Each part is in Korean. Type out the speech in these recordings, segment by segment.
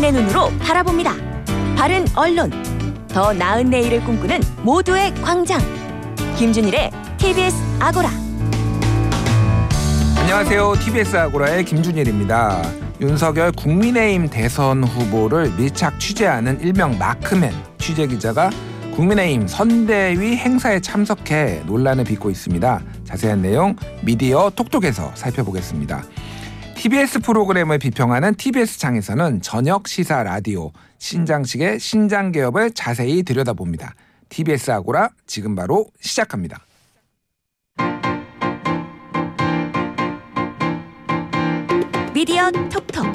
국민의 눈으로 바라봅니다. 바른 언론, 더 나은 내일을 꿈꾸는 모두의 광장. 김준일의 TBS 아고라. 안녕하세요. TBS 아고라의 김준일입니다. 윤석열 국민의힘 대선 후보를 밀착 취재하는 일명 마크맨 취재 기자가 국민의힘 선대위 행사에 참석해 논란을 빚고 있습니다. 자세한 내용 미디어 톡톡에서 살펴보겠습니다. TBS 프로그램을 비평하는 TBS 창에서는 저녁 시사 라디오 신장식의 신장 개업을 자세히 들여다봅니다. TBS 아고라 지금 바로 시작합니다. 미디어 톡톡.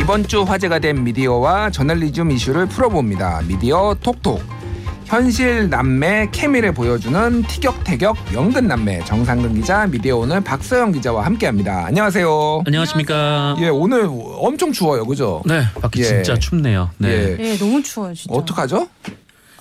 이번 주 화제가 된 미디어와 저널리즘 이슈를 풀어봅니다. 미디어 톡톡. 현실 남매 케미를 보여주는 티격태격 연근 남매 정상근 기자 미디어 오늘 박서영 기자와 함께합니다. 안녕하세요. 안녕하십니까. 예 오늘 엄청 추워요, 그죠? 네, 밖에 예. 진짜 춥네요. 네. 예. 네, 너무 추워요, 진짜. 어떡하죠?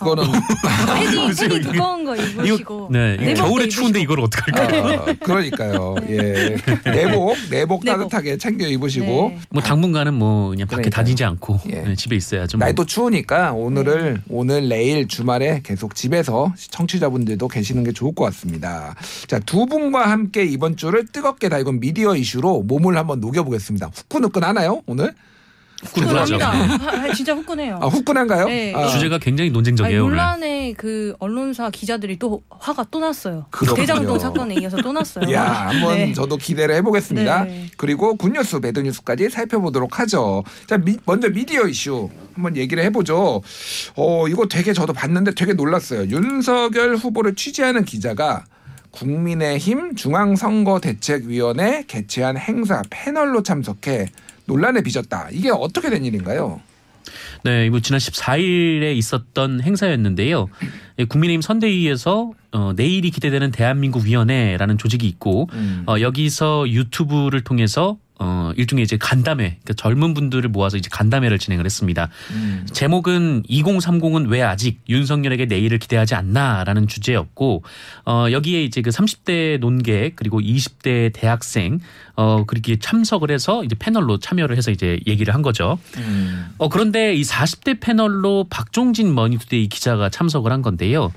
그거는 패딩, 패딩 두꺼운 거 입으시고. 네, 네. 겨울에 추운데 입으시고. 이걸 어떡할까? 아, 그러니까요. 예 내복 내복 내복. 따뜻하게 챙겨 입으시고 네. 뭐 당분간은 뭐 그냥 밖에 그러니까요. 다니지 않고 예. 네, 집에 있어야죠. 뭐. 날도 추우니까 오늘을 오늘 내일 주말에 계속 집에서 청취자분들도 계시는 게 좋을 것 같습니다. 자 두 분과 함께 이번 주를 뜨겁게 달군 미디어 이슈로 몸을 한번 녹여보겠습니다. 후끈후끈 하나요 오늘? 후끈하죠. 후끈합니다. 아, 진짜 후끈해요. 아 후끈한가요? 네. 아, 주제가 굉장히 아니, 논쟁적이에요. 오늘. 논란에 그 언론사 기자들이 또 화가 또 났어요. 그렇군요. 대장동 사건에 이어서 또 났어요. 야 한번 네. 저도 기대를 해보겠습니다. 네. 그리고 굿뉴스 배드뉴스까지 살펴보도록 하죠. 자 미- 먼저 미디어 이슈 한번 얘기를 해보죠. 어 이거 되게 저도 봤는데 되게 놀랐어요. 윤석열 후보를 취재하는 기자가 국민의힘 중앙선거대책위원회 개최한 행사 패널로 참석해 논란에 빚었다. 이게 어떻게 된 일인가요? 네, 이거 지난 14일에 있었던 행사였는데요. 예, 국민의힘 선대위에서 어, 내일이 기대되는 대한민국 위원회라는 조직이 있고 음. 어, 여기서 유튜브를 통해서 어, 일종의 이제 간담회, 그러니까 젊은 분들을 모아서 이제 간담회를 진행을 했습니다. 음. 제목은 2030은 왜 아직 윤석열에게 내일을 기대하지 않나라는 주제였고 어 여기에 이제 그 30대 논객 그리고 20대 대학생 어 그렇게 참석을 해서 이제 패널로 참여를 해서 이제 얘기를 한 거죠. 음. 어 그런데 이 40대 패널로 박종진 머니투데이 기자가 참석을 한 건데요.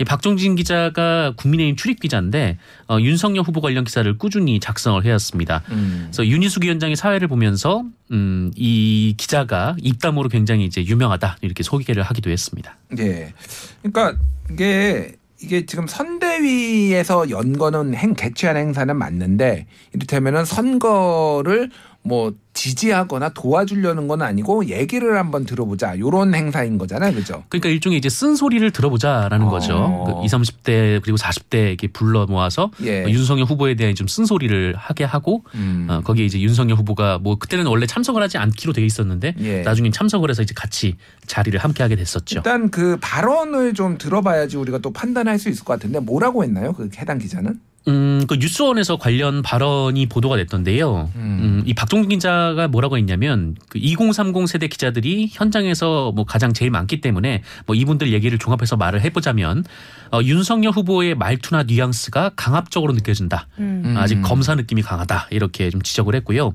이 박종진 기자가 국민의힘 출입 기자인데 어, 윤석열 후보 관련 기사를 꾸준히 작성을 해왔습니다. 음. 그래서 윤희숙 위원장의 사회를 보면서 음, 이 기자가 입담으로 굉장히 이제 유명하다 이렇게 소개를 하기도 했습니다. 예. 그러니까 이게 이게 지금 선대위에서 연거는 행 개최한 행사는 맞는데 이를테면은 선거를 뭐 지지하거나 도와주려는 건 아니고 얘기를 한번 들어보자 요런 행사인 거잖아요, 그죠? 그러니까 일종의 이제 쓴소리를 들어보자라는 어. 거죠. 그 20, 30대 그리고 40대 이렇게 불러 모아서 예. 윤석열 후보에 대한 좀 쓴소리를 하게 하고 음. 어, 거기에 이제 윤석열 후보가 뭐 그때는 원래 참석을 하지 않기로 돼 있었는데 예. 나중에 참석을 해서 이제 같이 자리를 함께 하게 됐었죠. 일단 그 발언을 좀 들어봐야지 우리가 또 판단할 수 있을 것 같은데 뭐라고 했나요? 그 해당 기자는? 음, 그 뉴스원에서 관련 발언이 보도가 됐던데요. 음, 이 박종진 기자가 뭐라고 했냐면 그 2030 세대 기자들이 현장에서 뭐 가장 제일 많기 때문에 뭐 이분들 얘기를 종합해서 말을 해보자면 어, 윤석열 후보의 말투나 뉘앙스가 강압적으로 느껴진다. 음. 음. 아직 검사 느낌이 강하다 이렇게 좀 지적을 했고요.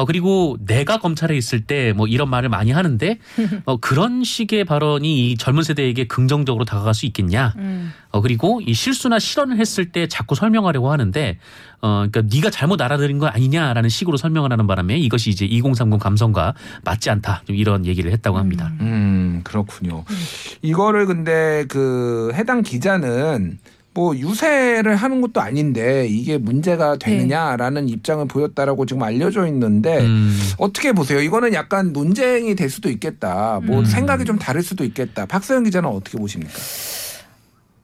어 그리고 내가 검찰에 있을 때 뭐 이런 말을 많이 하는데 어 그런 식의 발언이 이 젊은 세대에게 긍정적으로 다가갈 수 있겠냐? 음. 어 그리고 이 실수나 실언을 했을 때 자꾸 설명하려고 하는데 어 그러니까 네가 잘못 알아들은 거 아니냐라는 식으로 설명을 하는 바람에 이것이 이제 2030 감성과 맞지 않다 좀 이런 얘기를 했다고 합니다. 음, 그렇군요. 이거를 근데 그 해당 기자는 뭐 유세를 하는 것도 아닌데 이게 문제가 되느냐라는 입장을 보였다라고 지금 알려져 있는데 음. 어떻게 보세요? 이거는 약간 논쟁이 될 수도 있겠다. 뭐 음. 생각이 좀 다를 수도 있겠다. 박서영 기자는 어떻게 보십니까?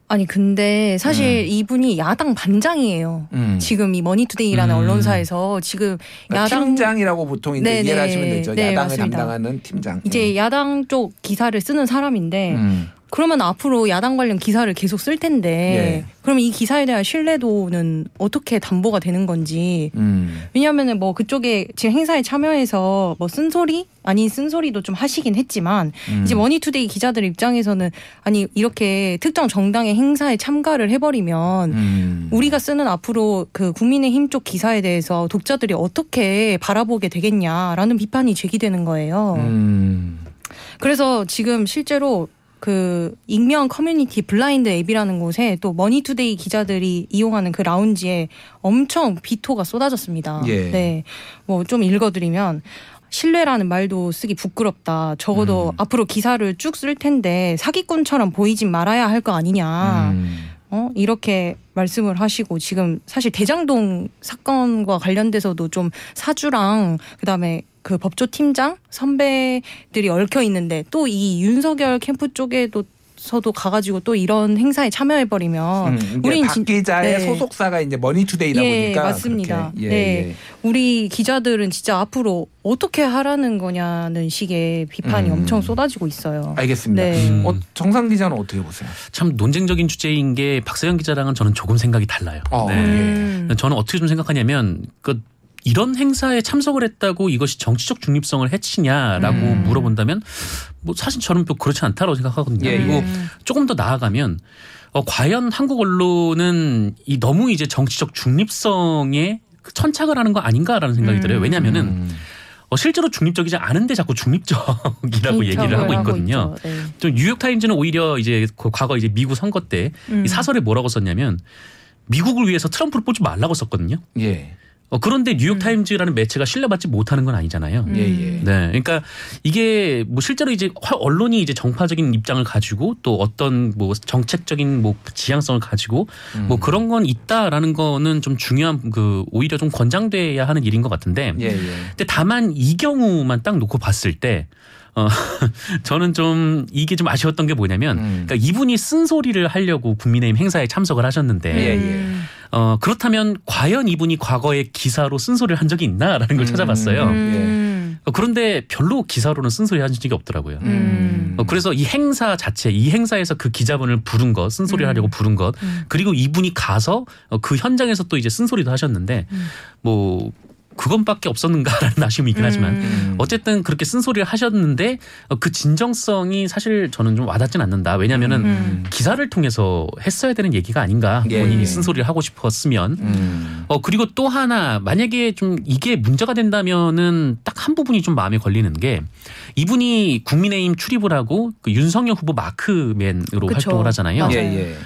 아니 근데 사실 이분이 야당 반장이에요. 음. 지금 이 머니투데이라는 음. 언론사에서 지금 그러니까 야당 팀장이라고 보통 이제 네, 이해를 네. 하시면 되죠. 네, 야당을 맞습니다. 담당하는 팀장. 이제 야당 쪽 기사를 쓰는 사람인데 음. 그러면 앞으로 야당 관련 기사를 계속 쓸 텐데 예. 그러면 이 기사에 대한 신뢰도는 어떻게 담보가 되는 건지 음. 왜냐하면은 뭐 그쪽에 지금 행사에 참여해서 뭐 쓴소리 아닌 쓴소리도 좀 하시긴 했지만 음. 이제 머니투데이 기자들 입장에서는 아니 이렇게 특정 정당의 행사에 참가를 해버리면 음. 우리가 쓰는 앞으로 그 국민의힘 쪽 기사에 대해서 독자들이 어떻게 바라보게 되겠냐라는 비판이 제기되는 거예요. 음. 그래서 지금 실제로 그 익명 커뮤니티 블라인드 앱이라는 곳에 또 머니투데이 기자들이 이용하는 그 라운지에 엄청 비토가 쏟아졌습니다. 예. 네. 뭐 좀 읽어드리면 신뢰라는 말도 쓰기 부끄럽다. 적어도 음. 앞으로 기사를 쭉 쓸 텐데 사기꾼처럼 보이진 말아야 할 거 아니냐. 음. 어? 이렇게 말씀을 하시고 지금 사실 대장동 사건과 관련돼서도 좀 사주랑 그다음에 그 법조 팀장 선배들이 얽혀 있는데 또 이 윤석열 캠프 쪽에도 서도 가가지고 또 이런 행사에 참여해 버리면 음, 우린 박 진- 기자의 네. 소속사가 이제 머니투데이다 예, 보니까 맞습니다. 예, 네. 예. 우리 기자들은 진짜 앞으로 어떻게 하라는 거냐는 식의 비판이 음. 엄청 쏟아지고 있어요. 알겠습니다. 네. 음. 어, 정상 기자는 어떻게 보세요? 참 논쟁적인 주제인 게 박세영 기자랑은 저는 조금 생각이 달라요. 어, 네. 음. 저는 어떻게 좀 생각하냐면 그 이런 행사에 참석을 했다고 이것이 정치적 중립성을 해치냐라고 음. 물어본다면 뭐 사실 저는 또 그렇지 않다고 생각하거든요. 예, 그리고 예. 음. 조금 더 나아가면 어, 과연 한국 언론은 이 너무 이제 정치적 중립성에 그 천착을 하는 거 아닌가라는 생각이 음. 들어요. 왜냐하면은 음. 어, 실제로 중립적이지 않은데 자꾸 중립적이라고 얘기를 하고 있거든요. 있죠. 네. 좀 뉴욕 타임즈는 오히려 이제 그 과거 이제 미국 선거 때이 음. 사설에 뭐라고 썼냐면 미국을 위해서 트럼프를 뽑지 말라고 썼거든요. 예. 어, 그런데 음. 뉴욕 타임즈라는 매체가 신뢰받지 못하는 건 아니잖아요. 예, 예. 네, 그러니까 이게 뭐 실제로 이제 화- 언론이 이제 정파적인 입장을 가지고 또 어떤 뭐 정책적인 뭐 지향성을 가지고 음. 뭐 그런 건 있다라는 거는 좀 중요한 그 오히려 좀 권장돼야 하는 일인 것 같은데. 예, 예. 근데 다만 이 경우만 딱 놓고 봤을 때. 어, 저는 좀 이게 좀 아쉬웠던 게 뭐냐면, 음. 그러니까 이분이 쓴소리를 하려고 국민의힘 행사에 참석을 하셨는데, 예, 예. 음. 어, 그렇다면 과연 이분이 과거에 기사로 쓴소리를 한 적이 있나라는 걸 음. 찾아봤어요. 음. 어, 그런데 별로 기사로는 쓴소리 한 적이 없더라고요. 음. 어, 그래서 이 행사 자체, 이 행사에서 그 기자분을 부른 것, 쓴소리 를 음. 하려고 부른 것, 음. 그리고 이분이 가서 어, 그 현장에서 또 이제 쓴소리도 하셨는데, 음. 뭐, 그건밖에 없었는가라는 아쉬움이 있긴 하지만, 음. 어쨌든 그렇게 쓴소리를 하셨는데, 어, 그 진정성이 사실 저는 좀 와닿진 않는다. 왜냐면은 음. 기사를 통해서 했어야 되는 얘기가 아닌가. 예. 본인이 쓴소리를 하고 싶었으면. 음. 어 그리고 또 하나 만약에 좀 이게 문제가 된다면은 딱 한 부분이 좀 마음에 걸리는 게 이분이 국민의힘 출입을 하고 그 윤석열 후보 마크맨으로 그쵸. 활동을 하잖아요. 예. 예.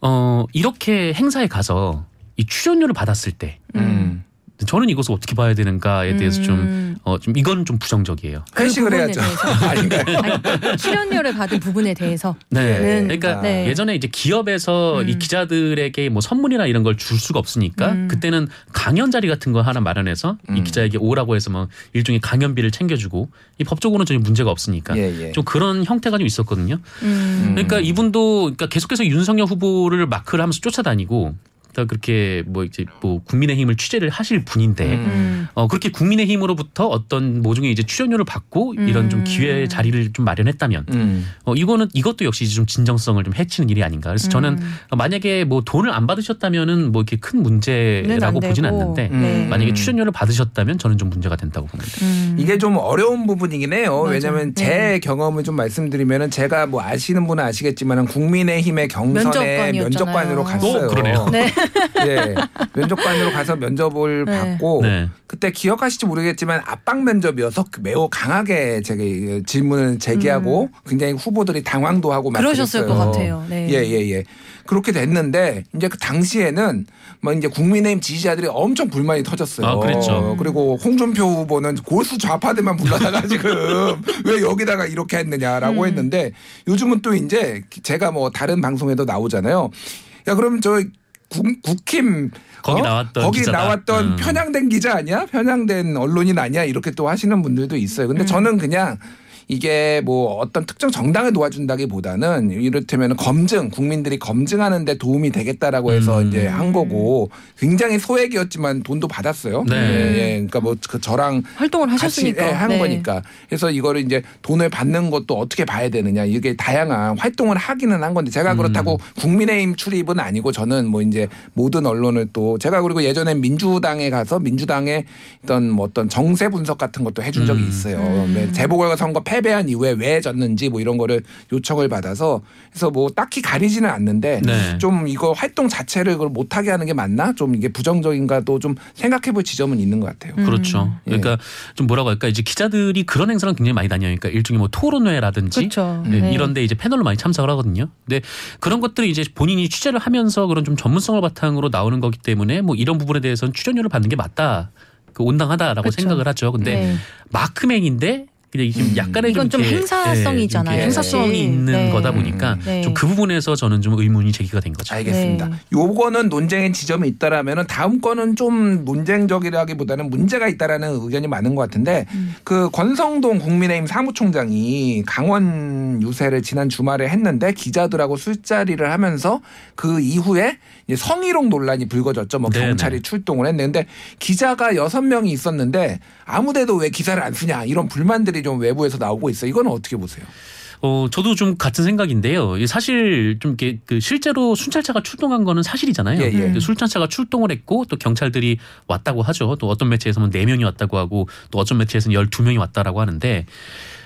어 이렇게 행사에 가서 이 출연료를 받았을 때 음. 저는 이것을 어떻게 봐야 되는가에 대해서 좀 음. 어, 좀 이건 좀 부정적이에요. 그 회식을 해야죠. 아닌가요? 아니, 출연료를 받은 부분에 대해서. 네. 는, 그러니까 네. 예전에 이제 기업에서 음. 이 기자들에게 뭐 선물이나 이런 걸 줄 수가 없으니까 음. 그때는 강연 자리 같은 거 하나 마련해서 이 음. 기자에게 오라고 해서 뭐 일종의 강연비를 챙겨주고 이 법적으로는 전혀 문제가 없으니까 예, 예. 좀 그런 형태가 좀 있었거든요. 음. 그러니까 이분도 그러니까 계속해서 윤석열 후보를 마크를 하면서 쫓아다니고 그러니까 그렇게 뭐 이제 뭐 국민의힘을 취재를 하실 분인데 음. 음. 어 그렇게 국민의힘으로부터 어떤 모종의 이제 출연료를 받고 이런 좀 음. 기회 자리를 좀 마련했다면 음. 어 이거는 이것도 역시 좀 진정성을 좀 해치는 일이 아닌가. 그래서 저는 음. 만약에 뭐 돈을 안 받으셨다면은 뭐 이렇게 큰는 문제라고 안 보진. 않는데 네. 만약에 출연료를 받으셨다면 저는 좀 문제가 된다고 봅니다. 음. 이게 좀 어려운 부분이긴 해요. 맞아. 왜냐하면 제 네. 경험을 좀 말씀드리면은 제가 뭐 아시는 분은 아시겠지만 국민의힘의 경선에 면접관이었잖아요. 면접관으로 갔어요. 오, 그러네요. 네. 예, 면접관으로 가서 면접을 네. 받고 네. 그때 기억하실지 모르겠지만 압박 면접이어서 그 매우 강하게 제가 이 질문을 제기하고 굉장히 후보들이 당황도 하고 막 음. 그러셨을. 것 같아요. 네. 예, 예, 예. 그렇게 됐는데 이제 그 당시에는 뭐 이제 국민의힘 지지자들이 엄청 불만이 터졌어요. 아, 그랬죠. 그리고 홍준표 후보는 골수 좌파들만 불러다가 지금 왜 여기다가 이렇게 했느냐라고 음. 했는데 요즘은 또 이제 제가 뭐 다른 방송에도 나오잖아요. 야, 그럼 저 국, 국힘 거기 나왔던 거기 기자다. 나왔던 음. 편향된 기자 아니야? 편향된 언론인 아니야? 이렇게 또 하시는 분들도 있어요. 근데 음. 저는 그냥 이게 뭐 어떤 특정 정당을 도와준다기보다는 이를테면 검증 국민들이 검증하는데 도움이 되겠다라고 해서 음. 이제 한 거고 굉장히 소액이었지만 돈도 받았어요. 네. 예, 예. 그러니까 뭐 그 저랑 활동을 하셨으니까 같이 예, 한 네. 거니까. 그래서 이거를 이제 돈을 받는 것도 어떻게 봐야 되느냐. 이게 다양한 활동을 하기는 한 건데 제가 그렇다고 국민의힘 출입은 아니고 저는 뭐 이제 모든 언론을 또 제가 그리고 예전에 민주당에 가서 민주당의 어떤 뭐 어떤 정세 분석 같은 것도 해준 적이 음. 있어요. 음. 네, 재보궐 선거 패 배한 이후에 왜 졌는지 뭐 이런 거를 요청을 받아서 그래서 뭐 딱히 가리지는 않는데 네. 좀 이거 활동 자체를 그걸 못하게 하는 게 맞나? 좀 이게 부정적인가도 좀 생각해볼 지점은 있는 것 같아요. 음. 그렇죠. 예. 그러니까 좀 뭐라고 할까 이제 기자들이 그런 행사랑 굉장히 많이 다녀요. 그러니까 일종의 뭐 토론회라든지 그렇죠. 네, 네. 이런데 이제 패널로 많이 참석을 하거든요. 근데 그런 것들이 이제 본인이 취재를 하면서 그런 좀 전문성을 바탕으로 나오는 거기 때문에 뭐 이런 부분에 대해서는 출연료를 받는 게 맞다. 그 온당하다라고 그렇죠. 생각을 하죠. 근데 네. 마크맨인데 그냥 좀 음. 약간의 이건 좀 이렇게, 행사성이잖아요, 예, 행사성이 사실. 있는 네. 거다 보니까 네. 좀그 부분에서 저는 좀 의문이 제기가 된 거죠. 알겠습니다. 네. 요거는 논쟁의 지점이 있다라면은 다음 거는 좀 논쟁적이라기보다는 문제가 있다라는 의견이 많은 것 같은데 음. 그 권성동 국민의힘 사무총장이 강원 유세를 지난 주말에 했는데 기자들하고 술자리를 하면서 그 이후에 이제 성희롱 논란이 불거졌죠. 뭐 네네. 경찰이 출동을 했는데 기자가 여섯 명이 있었는데 아무데도 왜 기사를 안 쓰냐 이런 불만들이 좀 외부에서 나오고 있어요. 이거는 어떻게 보세요? 어, 저도 좀 같은 생각인데요. 사실 좀 이렇게 그 실제로 순찰차가 출동한 거는 사실이잖아요. 예, 예. 근데 순찰차가 출동을 했고 또 경찰들이 왔다고 하죠. 또 어떤 매체에서는 4명이 왔다고 하고 또 어떤 매체에서는 12명이 왔다라고 하는데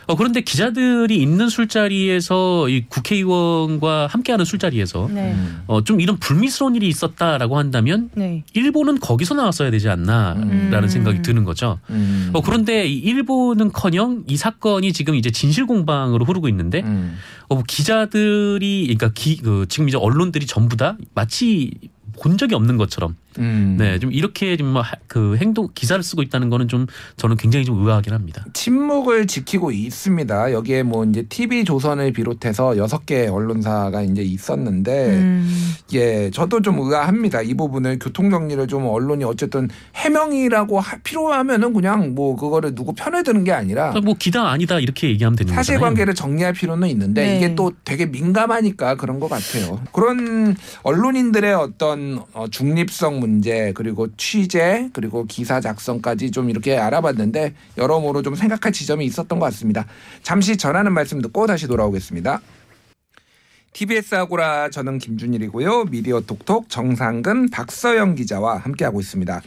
어, 그런데 기자들이 있는 술자리에서 이 국회의원과 함께하는 술자리에서 네. 어, 좀 이런 불미스러운 일이 있었다라고 한다면 네. 일본은 거기서 나왔어야 되지 않나라는 음. 생각이 드는 거죠. 음. 어, 그런데 이 일본은커녕 이 사건이 지금 이제 진실 공방으로 흐르고 있는데 음. 어, 뭐 기자들이 그러니까 기, 그 지금 이제 언론들이 전부 다 마치 본 적이 없는 것처럼 음. 네 좀 이렇게 좀그 행동 기사를 쓰고 있다는 거는 좀 저는 굉장히 좀 의아하긴 합니다. 침묵을 지키고 있습니다. 여기에 뭐 이제 TV 조선을 비롯해서 여섯 개 언론사가 이제 있었는데 음. 예, 저도 좀 의아합니다. 이 부분을 교통 정리를 좀 언론이 어쨌든 해명이라고 하- 필요하면은 그냥 뭐 그거를 누구 편을 드는 게 아니라 뭐 기다 아니다 이렇게 얘기하면 되는 거잖아요. 사실 관계를 정리할 필요는 있는데 네. 이게 또 되게 민감하니까 그런 것 같아요. 그런 언론인들의 어떤 어, 중립성 문제 그리고 취재 그리고 기사 작성까지 좀 이렇게 알아봤는데 여러모로 좀 생각할 지점이 있었던 것 같습니다. 잠시 전하는 말씀 듣고 다시 돌아오겠습니다. TBS 아고라 저는 김준일이고요. 미디어 톡톡 정상근 박서영 기자와 함께하고 있습니다.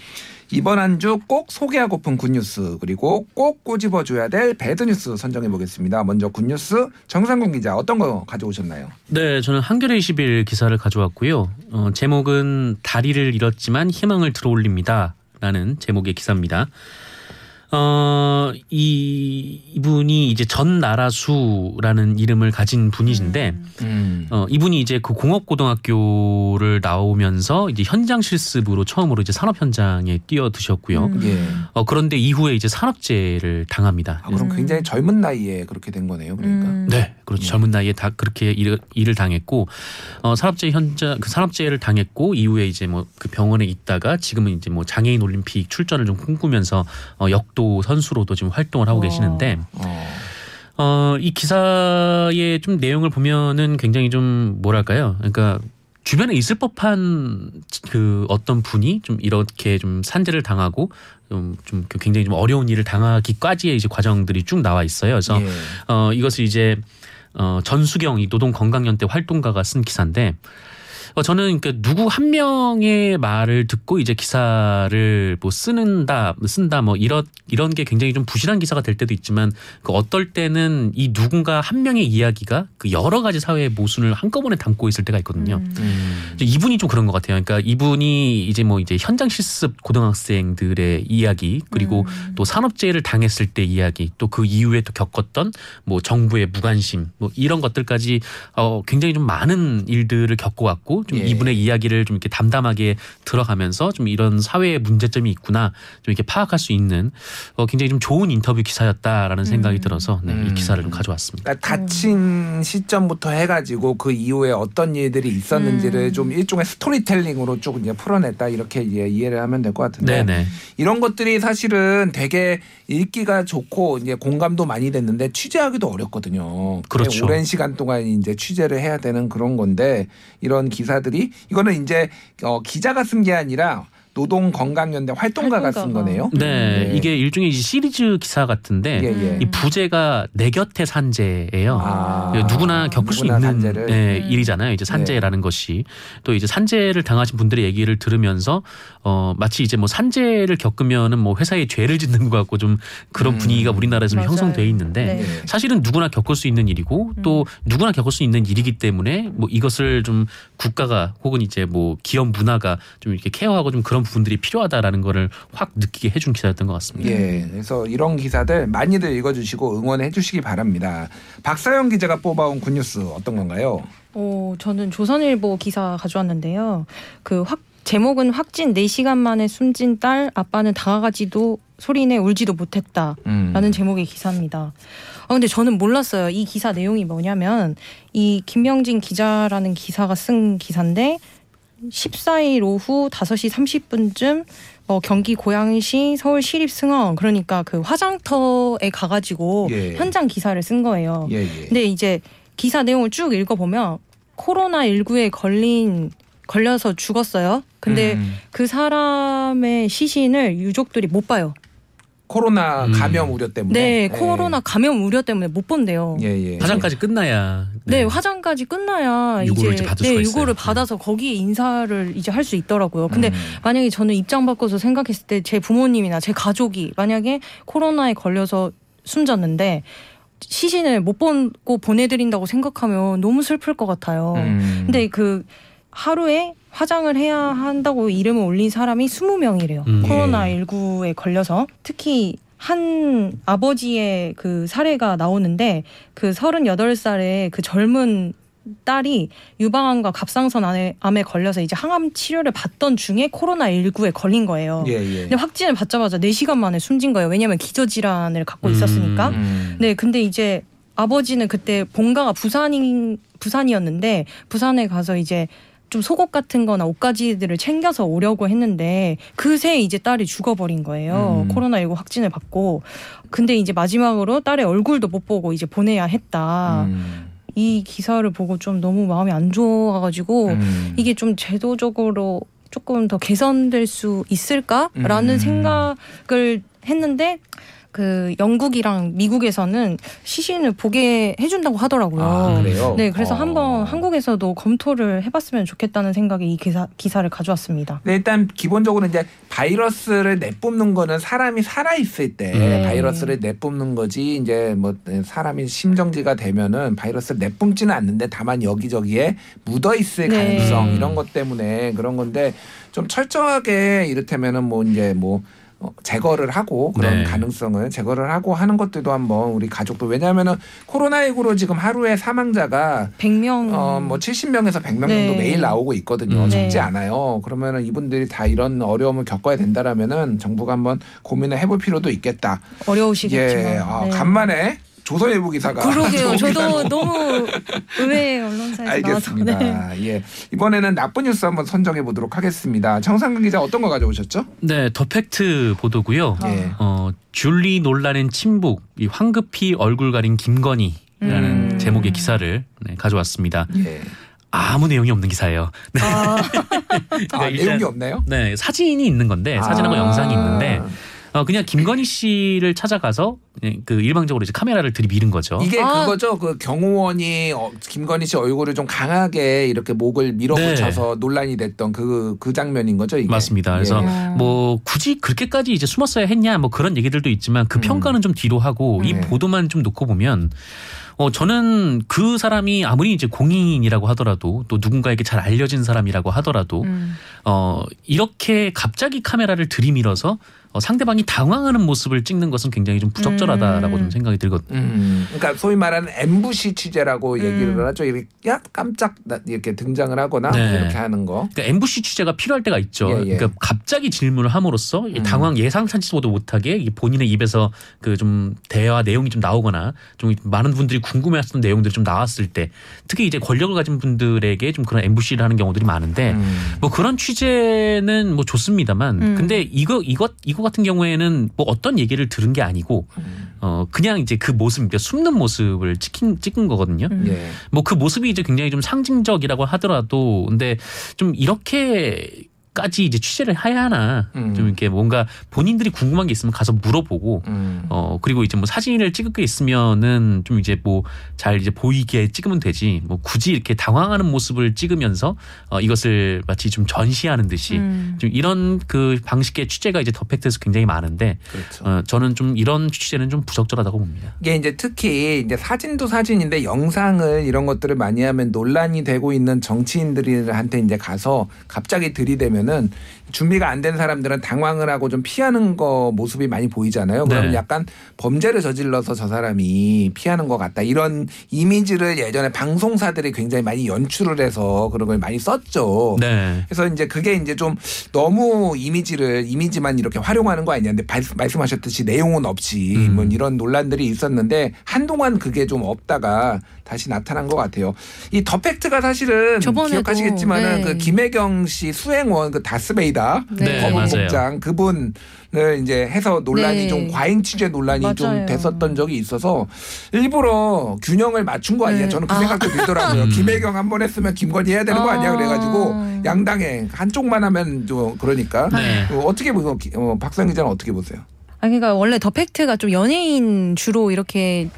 이번 한 주 꼭 소개하고픈 굿뉴스 그리고 꼭 꼬집어줘야 될 배드뉴스 선정해 보겠습니다. 먼저 굿뉴스 정상근 기자 어떤 거 가져오셨나요? 네, 저는 한겨레 20일 기사를 가져왔고요. 어, 제목은 다리를 잃었지만 희망을 들어올립니다. 라는 제목의 기사입니다. 어, 이, 이분이 이제 전나라수라는 이름을 가진 분이신데, 음. 어, 이분이 이제 그 공업고등학교를 나오면서 이제 현장 실습으로 처음으로 이제 산업 현장에 뛰어드셨고요. 음. 예. 어, 그런데 이후에 이제 산업재해를 당합니다. 아, 그럼 음. 굉장히 젊은 나이에 그렇게 된 거네요. 그러니까. 음. 네, 그렇죠. 네. 젊은 나이에 다 그렇게 일을, 일을 당했고, 어, 산업재해 현장, 그 산업재해를 당했고, 이후에 이제 뭐 그 병원에 있다가 지금은 이제 뭐 장애인 올림픽 출전을 좀 꿈꾸면서 어, 역도 선수로도 지금 활동을 하고 와. 계시는데, 어. 어, 이 기사의 좀 내용을 보면은 굉장히 좀 뭐랄까요. 그러니까 주변에 있을 법한 그 어떤 분이 좀 이렇게 좀 산재를 당하고 좀, 좀 굉장히 좀 어려운 일을 당하기까지의 이제 과정들이 쭉 나와 있어요. 그래서 예. 어, 이것을 이제 어, 전수경 이 노동건강연대 활동가가 쓴 기사인데 어, 저는 그 누구 한 명의 말을 듣고 이제 기사를 뭐 쓰는다, 쓴다 뭐 이런 이런 게 굉장히 좀 부실한 기사가 될 때도 있지만 그 어떨 때는 이 누군가 한 명의 이야기가 그 여러 가지 사회의 모순을 한꺼번에 담고 있을 때가 있거든요. 음. 음. 이분이 좀 그런 것 같아요. 그러니까 이분이 이제 뭐 이제 현장 실습 고등학생들의 이야기 그리고 음. 또 산업재해를 당했을 때 이야기 또 그 이후에 또 겪었던 뭐 정부의 무관심 뭐 이런 것들까지 어 굉장히 좀 많은 일들을 겪어왔고 좀 예. 이분의 이야기를 좀 이렇게 담담하게 들어가면서 좀 이런 사회의 문제점이 있구나 좀 이렇게 파악할 수 있는 어, 굉장히 좀 좋은 인터뷰 기사였다라는 생각이 들어서 네, 이 음. 기사를 좀 가져왔습니다. 그러니까 다친 시점부터 해가지고 그 이후에 어떤 일들이 있었는지를 음. 좀 일종의 스토리텔링으로 쭉 이제 풀어냈다 이렇게 이해, 이해를 하면 될 것 같은데 네네. 이런 것들이 사실은 되게 읽기가 좋고 이제 공감도 많이 됐는데 취재하기도 어렵거든요. 그렇죠. 오랜 시간 동안 이제 취재를 해야 되는 그런 건데 이런 기사 들이 이거는 이제 어, 기자가 쓴 게 아니라 노동건강연대 활동가가 쓴 활동가가. 거네요. 네, 네. 이게 일종의 시리즈 기사 같은데 예, 예. 이 부제가 내 곁에 산재예요. 아, 예, 누구나 겪을 수 누구나 있는 산재를. 예, 음. 일이잖아요. 이제 산재라는 것이 또 이제 산재를 당하신 분들의 얘기를 들으면서 어 마치 이제 뭐 산재를 겪으면은 뭐 회사에 죄를 짓는 것 같고 좀 그런 음. 분위기가 우리나라에서 좀. 형성돼 있는데 네. 네. 사실은 누구나 겪을 수 있는 일이고 또 누구나 겪을 수 있는 일이기 때문에 뭐 이것을 좀 국가가 혹은 이제 뭐 기업 문화가 좀 이렇게 케어하고 좀 그런 부분들이 필요하다라는 거를 확 느끼게 해준 기사였던 것 같습니다. 예, 그래서 이런 기사들 많이들 읽어주시고 응원해 주시기 바랍니다. 박사영 기자가 뽑아온 굿뉴스 어떤 건가요? 어, 저는 조선일보 기사 가져왔는데요. 그 확, 제목은 확진 4시간 만에 숨진 딸, 아빠는 다가가지도 소리내 울지도 못했다. 음. 라는 제목의 기사입니다. 아, 근데 저는 몰랐어요. 이 기사 내용이 뭐냐면, 이 김명진 기자라는 기사가 쓴 기사인데, 14일 오후 5시 30분쯤 어, 경기 고양시 서울 시립 승원 그러니까 그 화장터에 가가지고 예. 현장 기사를 쓴 거예요. 예, 예. 근데 이제 기사 내용을 쭉 읽어보면 코로나 19에 걸린 걸려서 죽었어요. 근데 음. 그 사람의 시신을 유족들이 못 봐요. 코로나 음. 감염 우려 때문에. 네, 예. 코로나 감염 우려 때문에 못 본대요. 예, 예. 화장까지 끝나야 네, 화장까지 끝나야 유고를 이제 이제 받을 네, 수가 유고를 있어요. 받아서 거기에 인사를 이제 할 수 있더라고요. 근데 음. 만약에 저는 입장 바꿔서 생각했을 때 제 부모님이나 제 가족이 만약에 코로나에 걸려서 숨졌는데 시신을 못 보고 보내드린다고 생각하면 너무 슬플 것 같아요. 음. 근데 그 하루에 화장을 해야 한다고 이름을 올린 사람이 20명이래요. 음. 코로나 19에 걸려서. 특히 한 아버지의 그 사례가 나오는데 그 38살의 그 젊은 딸이 유방암과 갑상선 암에, 암에 걸려서 이제 항암 치료를 받던 중에 코로나 19에 걸린 거예요. 예, 예. 근데 확진을 받자마자 4시간 만에 숨진 거예요. 왜냐하면 기저질환을 갖고 있었으니까. 음. 네, 근데 이제 아버지는 그때 본가가 부산인 부산이었는데 부산에 가서 이제 좀 속옷 같은 거나 옷가지들을 챙겨서 오려고 했는데 그새 이제 딸이 죽어버린 거예요. 음. 코로나19 확진을 받고. 근데 이제 마지막으로 딸의 얼굴도 못 보고 이제 보내야 했다. 음. 이 기사를 보고 좀 너무 마음이 안 좋아가지고 음. 이게 좀 제도적으로 조금 더 개선될 수 있을까라는 음. 생각을 했는데 그 영국이랑 미국에서는 시신을 보게 해준다고 하더라고요. 아, 그래요? 네, 그래서 어. 한번 한국에서도 검토를 해봤으면 좋겠다는 생각에 이 기사 기사를 가져왔습니다. 네, 일단 기본적으로 이제 바이러스를 내뿜는 거는 사람이 살아 있을 때 네. 바이러스를 내뿜는 거지 이제 뭐 사람이 심정지가 되면은 바이러스를 내뿜지는 않는데 다만 여기저기에 묻어 있을 네. 가능성 음. 이런 것 때문에 그런 건데 좀 철저하게 이를테면은 뭐 이제 뭐 어, 제거를 하고 그런 네. 가능성을 제거를 하고 하는 것들도 한번 우리 가족도 왜냐하면은 코로나19로 지금 하루에 사망자가 100명 어, 뭐 70명에서 100명 정도 네. 매일 나오고 있거든요. 음. 적지 네. 않아요. 그러면은 이분들이 다 이런 어려움을 겪어야 된다라면은 정부가 한번 고민을 해볼 필요도 있겠다. 어려우시겠지만 예, 아, 네. 간만에 조선일보 기사가 그러게요. 저도 너무 의외의 언론사에서 나와서 네. 알겠습니다. 예, 이번에는 나쁜 뉴스 한번 선정해 보도록 하겠습니다. 정상근 기자 어떤 거 가져오셨죠? 네, 더 팩트 보도고요. 예. 어, 줄리 논란엔 침묵, 이 황급히 얼굴 가린 김건희라는 음. 제목의 기사를 네, 가져왔습니다. 예. 아무 내용이 없는 기사예요. 아, 아, 일단- 내용이 없나요? 네, 사진이 있는 건데 사진하고 아. 영상이 있는데 어, 그냥 김건희 씨를 찾아가서 예, 그 일방적으로 이제 카메라를 들이밀은 거죠. 이게 아. 그거죠. 그 경호원이 어, 김건희 씨 얼굴을 좀 강하게 이렇게 목을 밀어붙여서 논란이 됐던 그, 그 장면인 거죠. 이게. 네. 맞습니다. 그래서 예. 뭐 굳이 그렇게까지 이제 숨었어야 했냐 뭐 그런 얘기들도 있지만 그 음. 평가는 좀 뒤로 하고 이 네. 보도만 좀 놓고 보면 어, 저는 그 사람이 아무리 이제 공인이라고 하더라도 또 누군가에게 잘 알려진 사람이라고 하더라도 음. 어, 이렇게 갑자기 카메라를 들이밀어서 어, 상대방이 당황하는 모습을 찍는 것은 굉장히 좀 부적절하다라고 음. 좀 생각이 들거든요. 음, 그러니까 소위 말하는 엠부시 취재라고 음. 얘기를 하죠. 이렇게 야 깜짝 나- 이렇게 등장을 하거나 네. 이렇게 하는 거. 그러니까 엠부시 취재가 필요할 때가 있죠. 예, 예. 그러니까 갑자기 질문을 함으로써 이 음. 당황 예상치도 못하게 이 본인의 입에서 그 좀 대화 내용이 좀 나오거나 좀 많은 분들이 궁금해했던 내용들이 좀 나왔을 때 특히 이제 권력을 가진 분들에게 좀 그런 엠부시를 하는 경우들이 많은데 음. 뭐 그런 취재는 뭐 좋습니다만 음. 근데 이거 이것 이거 같은 경우에는 뭐 어떤 얘기를 들은 게 아니고 음. 어 그냥 이제 그 모습 그러니까 숨는 모습을 찍힌 찍은 거거든요. 음. 예. 뭐그 모습이 이제 굉장히 좀 상징적이라고 하더라도 근데 좀 이렇게 까지 이제 취재를 해야 하나 음. 좀 이렇게 뭔가 본인들이 궁금한 게 있으면 가서 물어보고 음. 어 그리고 이제 뭐 사진을 찍을 게 있으면은 좀 이제 뭐 잘 이제 보이게 찍으면 되지 뭐 굳이 이렇게 당황하는 모습을 찍으면서 어 이것을 마치 좀 전시하는 듯이 음. 좀 이런 그 방식의 취재가 이제 더 팩트에서 굉장히 많은데 그렇죠. 어 저는 좀 이런 취재는 좀 부적절하다고 봅니다. 이게 이제 특히 이제 사진도 사진인데 영상을 이런 것들을 많이 하면 논란이 되고 있는 정치인들한테 이제 가서 갑자기 들이대면 은 준비가 안 된 사람들은 당황을 하고 좀 피하는 거 모습이 많이 보이잖아요. 그러면 네. 약간 범죄를 저질러서 저 사람이 피하는 것 같다. 이런 이미지를 예전에 방송사들이 굉장히 많이 연출을 해서 그런 걸 많이 썼죠. 네. 그래서 이제 그게 이제 좀 너무 이미지를 이미지만 이렇게 활용하는 거 아니냐. 근데 발- 말씀하셨듯이 내용은 없이 음. 뭐 이런 논란들이 있었는데 한동안 그게 좀 없다가 다시 나타난 것 같아요. 이 더 팩트가 사실은 저번에도, 기억하시겠지만은 네. 그 김혜경 씨 수행원 그 다스베이다 네, 검은 맞아요. 복장 그분 을 이제 해서 논란이 네. 좀 과잉 취재 논란이 좀 맞아요. 됐었던 적이 있어서 일부러 균형을 맞춘 거 아니냐 네. 저는 그 아. 생각도 들더라고요. 음. 김혜경 한 번 했으면 김건희 해야 되는 거 아니야 아. 그래가지고 양당에 한쪽만 하면 좀 그러니까 네. 어, 어떻게 보세요? 기- 어, 박상 기자는 어떻게 보세요? 아 그러니까 원래 더 팩트가 좀 연예인 주로 이렇게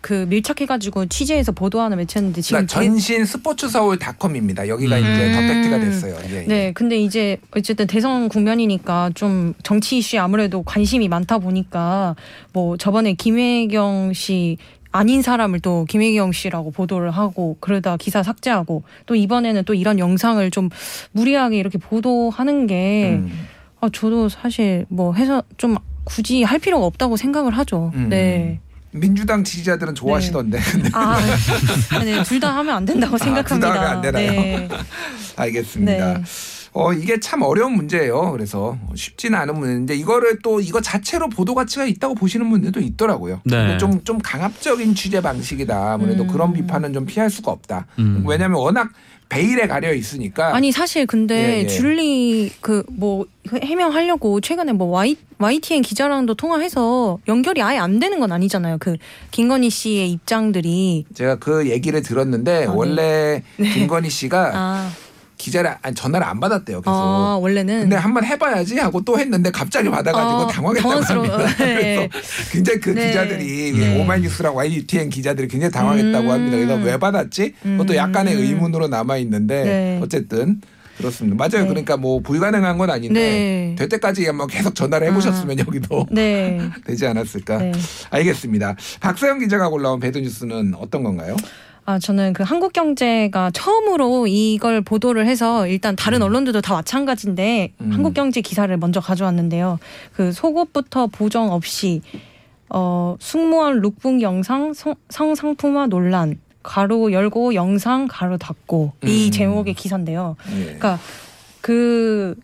그 밀착해가지고 취재해서 보도하는 매체였는데 지금 그러니까 전신 스포츠 서울닷컴입니다. 여기가 음. 이제 더 팩트가 됐어요. 예, 예. 네, 근데 이제 어쨌든 대선 국면이니까 좀 정치 이슈에 아무래도 관심이 많다 보니까 뭐 저번에 김혜경 씨 아닌 사람을 또 김혜경 씨라고 보도를 하고 그러다 기사 삭제하고 또 이번에는 또 이런 영상을 좀 무리하게 이렇게 보도하는 게 음. 아, 저도 사실 뭐 해서 좀 굳이 할 필요가 없다고 생각을 하죠. 음. 네. 민주당 지지자들은 좋아하시던데. 근데 아, 네, 둘 다 하면 안 된다고 아, 둘다 생각합니다. 하면 안 되나요? 네. 알겠습니다. 네. 어 이게 참 어려운 문제예요. 그래서 쉽지는 않은 문제인데 이거를 또 이거 자체로 보도 가치가 있다고 보시는 분들도 있더라고요. 네. 좀 좀 강압적인 취재 방식이다. 아무래도 음. 그런 비판은 좀 피할 수가 없다. 음. 왜냐하면 워낙 베일에 가려 있으니까. 아니 사실 근데 예, 예. 줄리 그 뭐 해명하려고 최근에 뭐 Y YTN 기자랑도 통화해서 연결이 아예 안 되는 건 아니잖아요. 그 김건희 씨의 입장들이 제가 그 얘기를 들었는데 아, 네. 원래 김건희 씨가 아, 기자를 아니, 전화를 안 받았대요. 계속. 아 원래는 근데 한번 해봐야지 하고 또 했는데 갑자기 받아가지고 어, 당황했다고 당황스러워. 합니다. 네. 그래서 굉장히 그 네. 기자들이 네. 오마이뉴스랑 YTN 기자들이 굉장히 당황했다고 음. 합니다. 그래서 왜 받았지? 그것도 음. 약간의 의문으로 남아 있는데 네. 어쨌든 그렇습니다. 맞아요. 네. 그러니까 뭐 불가능한 건 아닌데 네. 될 때까지 뭐 계속 전화를 해보셨으면 여기도 네. 되지 않았을까? 네. 알겠습니다. 박서영 기자가 골라온 bad news는 어떤 건가요? 아, 저는 그 한국 경제가 처음으로 이걸 보도를 해서 일단 다른 언론들도 다 마찬가지인데 음. 한국 경제 기사를 먼저 가져왔는데요. 그 속옷부터 보정 없이 어, 승무원 룩북 영상 성, 성상품화 논란 가로 열고 영상 가로 닫고 이 음. 제목의 기사인데요. 예. 그러니까 그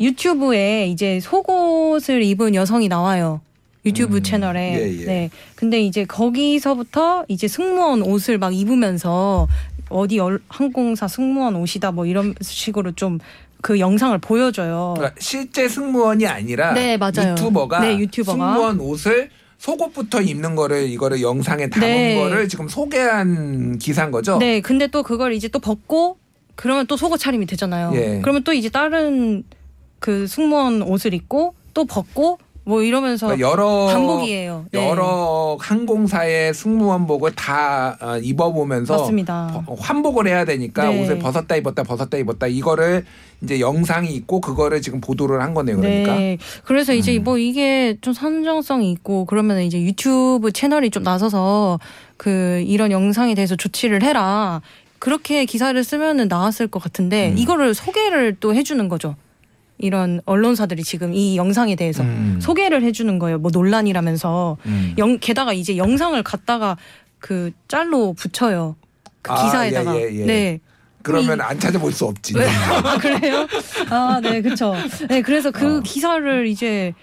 유튜브에 이제 속옷을 입은 여성이 나와요. 유튜브 음, 채널에. 예, 예. 네. 근데 이제 거기서부터 이제 승무원 옷을 막 입으면서 어디 열- 항공사 승무원 옷이다 뭐 이런 식으로 좀 그 영상을 보여줘요. 그러니까 실제 승무원이 아니라 네. 유튜버가, 네, 유튜버가. 승무원 옷을 속옷부터 입는 거를 이거를 영상에 담은 네. 거를 지금 소개한 기사인 거죠. 네. 근데 또 그걸 이제 또 벗고 그러면 또 속옷 차림이 되잖아요. 예. 그러면 또 이제 다른 그 승무원 옷을 입고 또 벗고 뭐 이러면서 그러니까 여러 반복이에요. 네. 여러 항공사의 승무원복을 다 어, 입어보면서 맞습니다. 버- 환복을 해야 되니까 네. 옷을 벗었다 입었다 벗었다 입었다 이거를 이제 영상이 있고 그거를 지금 보도를 한 거네요. 그러니까 네. 그래서 이제 음. 뭐 이게 좀 선정성이 있고 그러면 이제 유튜브 채널이 좀 나서서 그 이런 영상에 대해서 조치를 해라. 그렇게 기사를 쓰면은 나왔을 것 같은데 음. 이거를 소개를 또 해주는 거죠. 이런 언론사들이 지금 이 영상에 대해서 음. 소개를 해주는 거예요. 뭐 논란이라면서 음. 영, 게다가 이제 영상을 갖다가 그 짤로 붙여요. 그 아, 기사에다가. 예, 예, 예. 네. 그러면 안 찾아볼 수 없지. 왜? 아, 그래요? 아, 네, 그쵸. 네, 그래서 그 어. 기사를 이제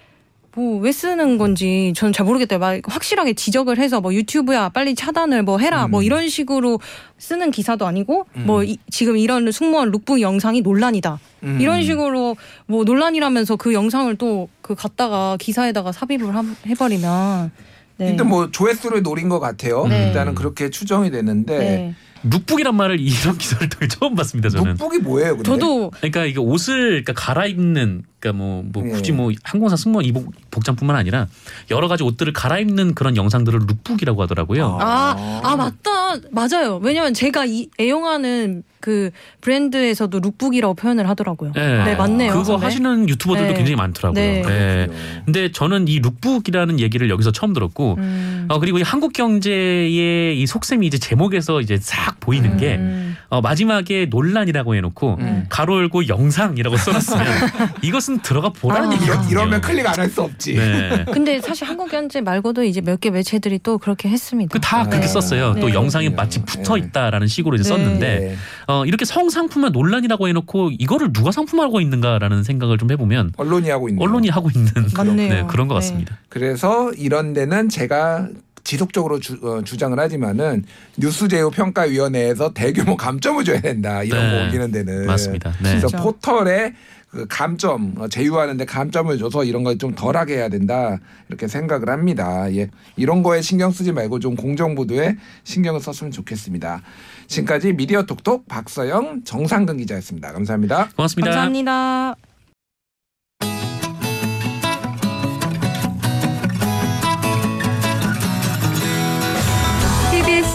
뭐 왜 쓰는 건지 저는 잘 모르겠어요. 막 확실하게 지적을 해서 뭐 유튜브야 빨리 차단을 뭐 해라 음. 뭐 이런 식으로 쓰는 기사도 아니고 음. 뭐 이- 지금 이런 승무원 룩북 영상이 논란이다. 음. 이런 식으로 뭐 논란이라면서 그 영상을 또 그 갖다가 기사에다가 삽입을 함- 해버리면 네. 일단 뭐 조회수를 노린 것 같아요. 네. 일단은 그렇게 추정이 되는데 네. lookbook이란 말을 이런 기사를 통해 처음 봤습니다. 저는. lookbook이 뭐예요? 근데? 저도 그러니까 이게 옷을 그러니까 갈아입는 그러니까 뭐, 뭐 예. 굳이 뭐 항공사 승무원 이복 복장뿐만 아니라 여러 가지 옷들을 갈아입는 그런 영상들을 lookbook이라고 하더라고요. 아, 아 맞다 맞아요. 왜냐면 제가 이 애용하는 그 브랜드에서도 lookbook이라고 표현을 하더라고요. 예. 네 맞네요. 그거 선배. 하시는 유튜버들도 네. 굉장히 많더라고요. 네. 예. 근데 저는 이 lookbook이라는 얘기를 여기서 처음 들었고 음. 어 그리고 이 한국 경제의 이 속셈이 이제 제목에서 이제 싹 보이는 게 음. 어, 마지막에 논란이라고 해놓고 음. 가로 열고 영상이라고 써놨으면 이것은 들어가 보라는 아. 얘기거든요. 이러면 클릭 안 할 수 없지. 네. 근데 사실 한국 경제 말고도 이제 몇 개 매체들이 또 그렇게 했습니다. 그 다 그렇게 네. 썼어요. 또 네. 영상이 마치 붙어 있다라는 식으로 이제 네. 썼는데 네. 어, 이렇게 성상품에 논란이라고 해놓고 이거를 누가 상품화하고 있는가라는 생각을 좀 해보면 언론이 하고 있는. 언론이 하고 있는 맞네요. 네, 그런 것 네. 같습니다. 그래서 이런 데는 제가 지속적으로 주, 어, 주장을 하지만은 뉴스제휴 평가위원회에서 대규모 감점을 줘야 된다. 이런 네. 거 올리는 데는 맞습니다. 네. 그래서 진짜. 포털에 그 감점 어, 제휴하는데 감점을 줘서 이런 걸 좀 덜하게 해야 된다 이렇게 생각을 합니다. 예, 이런 거에 신경 쓰지 말고 좀 공정 보도에 신경을 썼으면 좋겠습니다. 지금까지 미디어 톡톡 박서영 정상근 기자였습니다. 감사합니다. 고맙습니다. 감사합니다.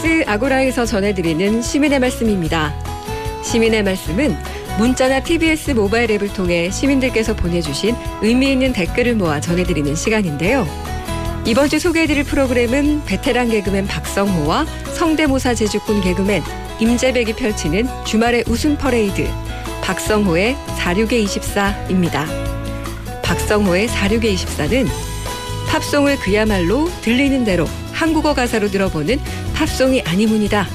TBS 아고라에서 전해드리는 시민의 말씀입니다. 시민의 말씀은 문자나 TBS 모바일 앱을 통해 시민들께서 보내주신 의미 있는 댓글을 모아 전해드리는 시간인데요. 이번 주 소개해드릴 프로그램은 베테랑 개그맨 박성호와 성대모사 재주꾼 개그맨 임재백이 펼치는 주말의 웃음 퍼레이드 박성호의 46의 24입니다. 박성호의 46의 24는 팝송을 그야말로 들리는 대로 한국어 가사로 들어보는 팝송이 아니무니다.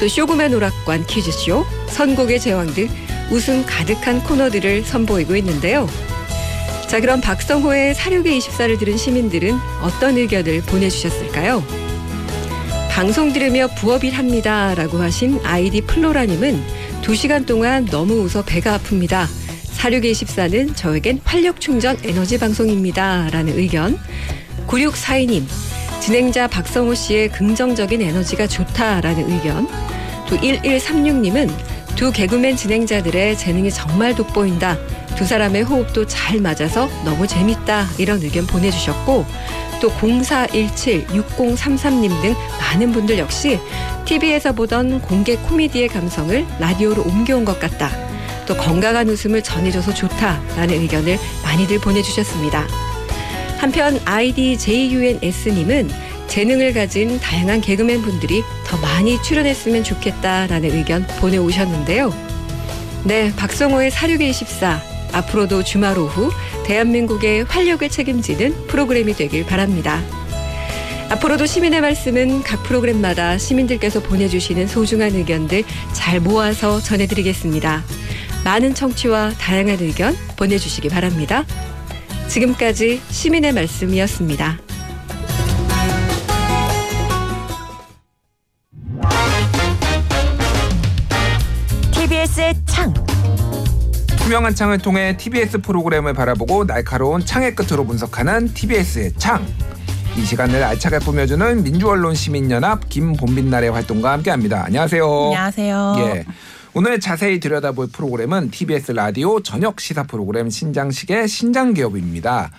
또 쇼그맨 오락관 퀴즈쇼, 선곡의 제왕 등 웃음 가득한 코너들을 선보이고 있는데요. 자, 그럼 박성호의 사륙의 24를 들은 시민들은 어떤 의견을 보내주셨을까요? 방송 들으며 부업일 합니다. 라고 하신 아이디 플로라님은 2시간 동안 너무 웃어 배가 아픕니다. 사륙의 24는 저에겐 활력 충전 에너지 방송입니다. 라는 의견. 9642님, 진행자 박성호 씨의 긍정적인 에너지가 좋다라는 의견. 또 1136님은 두 개그맨 진행자들의 재능이 정말 돋보인다. 두 사람의 호흡도 잘 맞아서 너무 재밌다. 이런 의견 보내주셨고 또 0417, 6033님 등 많은 분들 역시 TV에서 보던 공개 코미디의 감성을 라디오로 옮겨온 것 같다. 또 건강한 웃음을 전해줘서 좋다라는 의견을 많이들 보내주셨습니다. 한편 아이디 JUNS님은 재능을 가진 다양한 개그맨 분들이 더 많이 출연했으면 좋겠다라는 의견 보내오셨는데요. 네, 박성호의 사륙의 24. 앞으로도 주말 오후 대한민국의 활력을 책임지는 프로그램이 되길 바랍니다. 앞으로도 시민의 말씀은 각 프로그램마다 시민들께서 보내주시는 소중한 의견들 잘 모아서 전해드리겠습니다. 많은 청취와 다양한 의견 보내주시기 바랍니다. 지금까지 시민의 말씀이었습니다. TBS의 창. 투명한 창을 통해 TBS 프로그램을 바라보고 날카로운 창의 끝으로 분석하는 TBS의 창. 이 시간을 알차게 꾸며주는 민주언론 시민연합 김본빛날의 활동과 함께합니다. 안녕하세요. 안녕하세요. 예. 오늘 자세히 들여다볼 프로그램은 TBS 라디오 저녁 시사 프로그램 신장식의 신장개업입니다.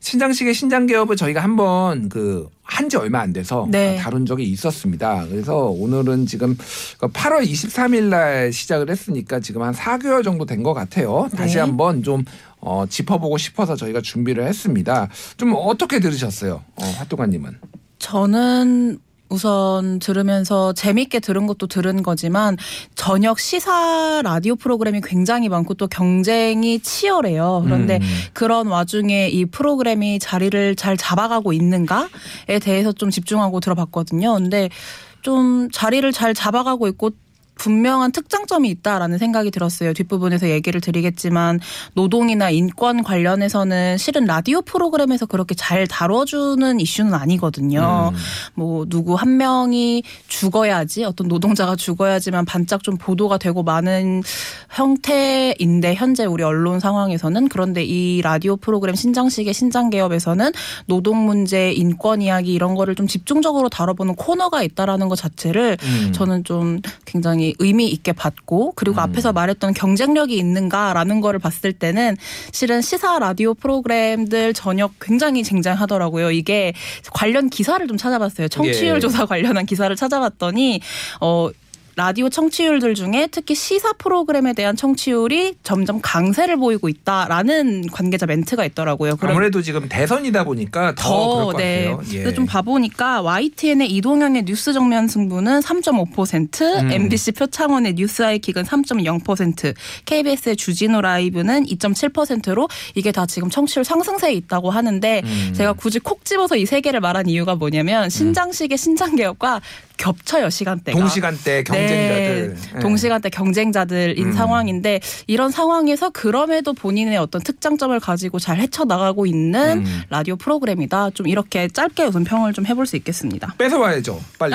신장식의 신장개업을 저희가 한번 그 한지 얼마 안 돼서 네. 다룬 적이 있었습니다. 그래서 오늘은 지금 8월 23일 날 시작을 했으니까 지금 한 4개월 정도 된 것 같아요. 다시 네. 한번 좀 어, 짚어보고 싶어서 저희가 준비를 했습니다. 좀 어떻게 들으셨어요? 어, 활동가님은? 저는 우선 들으면서 재밌게 들은 것도 들은 거지만 저녁 시사 라디오 프로그램이 굉장히 많고 또 경쟁이 치열해요. 그런데 음. 그런 와중에 이 프로그램이 자리를 잘 잡아가고 있는가에 대해서 좀 집중하고 들어봤거든요. 근데 좀 자리를 잘 잡아가고 있고 분명한 특장점이 있다라는 생각이 들었어요. 뒷부분에서 얘기를 드리겠지만 노동이나 인권 관련해서는 실은 라디오 프로그램에서 그렇게 잘 다뤄주는 이슈는 아니거든요. 음. 뭐 누구 한 명이 죽어야지 어떤 노동자가 죽어야지만 반짝 좀 보도가 되고 많은 형태인데 현재 우리 언론 상황에서는 그런데 이 라디오 프로그램 신장식의 신장 개업에서는 노동 문제, 인권 이야기 이런 거를 좀 집중적으로 다뤄보는 코너가 있다라는 것 자체를 음. 저는 좀 굉장히 의미 있게 봤고 그리고 음. 앞에서 말했던 경쟁력이 있는가라는 거를 봤을 때는 실은 시사 라디오 프로그램들 저녁 굉장히 쟁쟁하더라고요. 이게 관련 기사를 좀 찾아봤어요. 청취율 예. 조사 관련한 기사를 찾아봤더니 어 라디오 청취율들 중에 특히 시사 프로그램에 대한 청취율이 점점 강세를 보이고 있다라는 관계자 멘트가 있더라고요. 그럼 아무래도 지금 대선이다 보니까 더, 그럴 것 같아요. 예. 좀 봐보니까 YTN의 이동형의 뉴스 정면 승부는 3.5%, 음. MBC 표창원의 뉴스 아이킥은 3.0%, KBS의 주진우 라이브는 2.7%로 이게 다 지금 청취율 상승세에 있다고 하는데 음. 제가 굳이 콕 집어서 이 세 개를 말한 이유가 뭐냐면 신장식의 신장 개혁과 겹쳐요 시간대가. 동시간대 경쟁자들. 네, 예. 동시간대 경쟁자들인 음. 상황인데 이런 상황에서 그럼에도 본인의 어떤 특장점을 가지고 잘 헤쳐나가고 있는 음. 라디오 프로그램이다. 좀 이렇게 짧게 우선 평을 좀 해볼 수 있겠습니다. 뺏어와야죠, 빨리.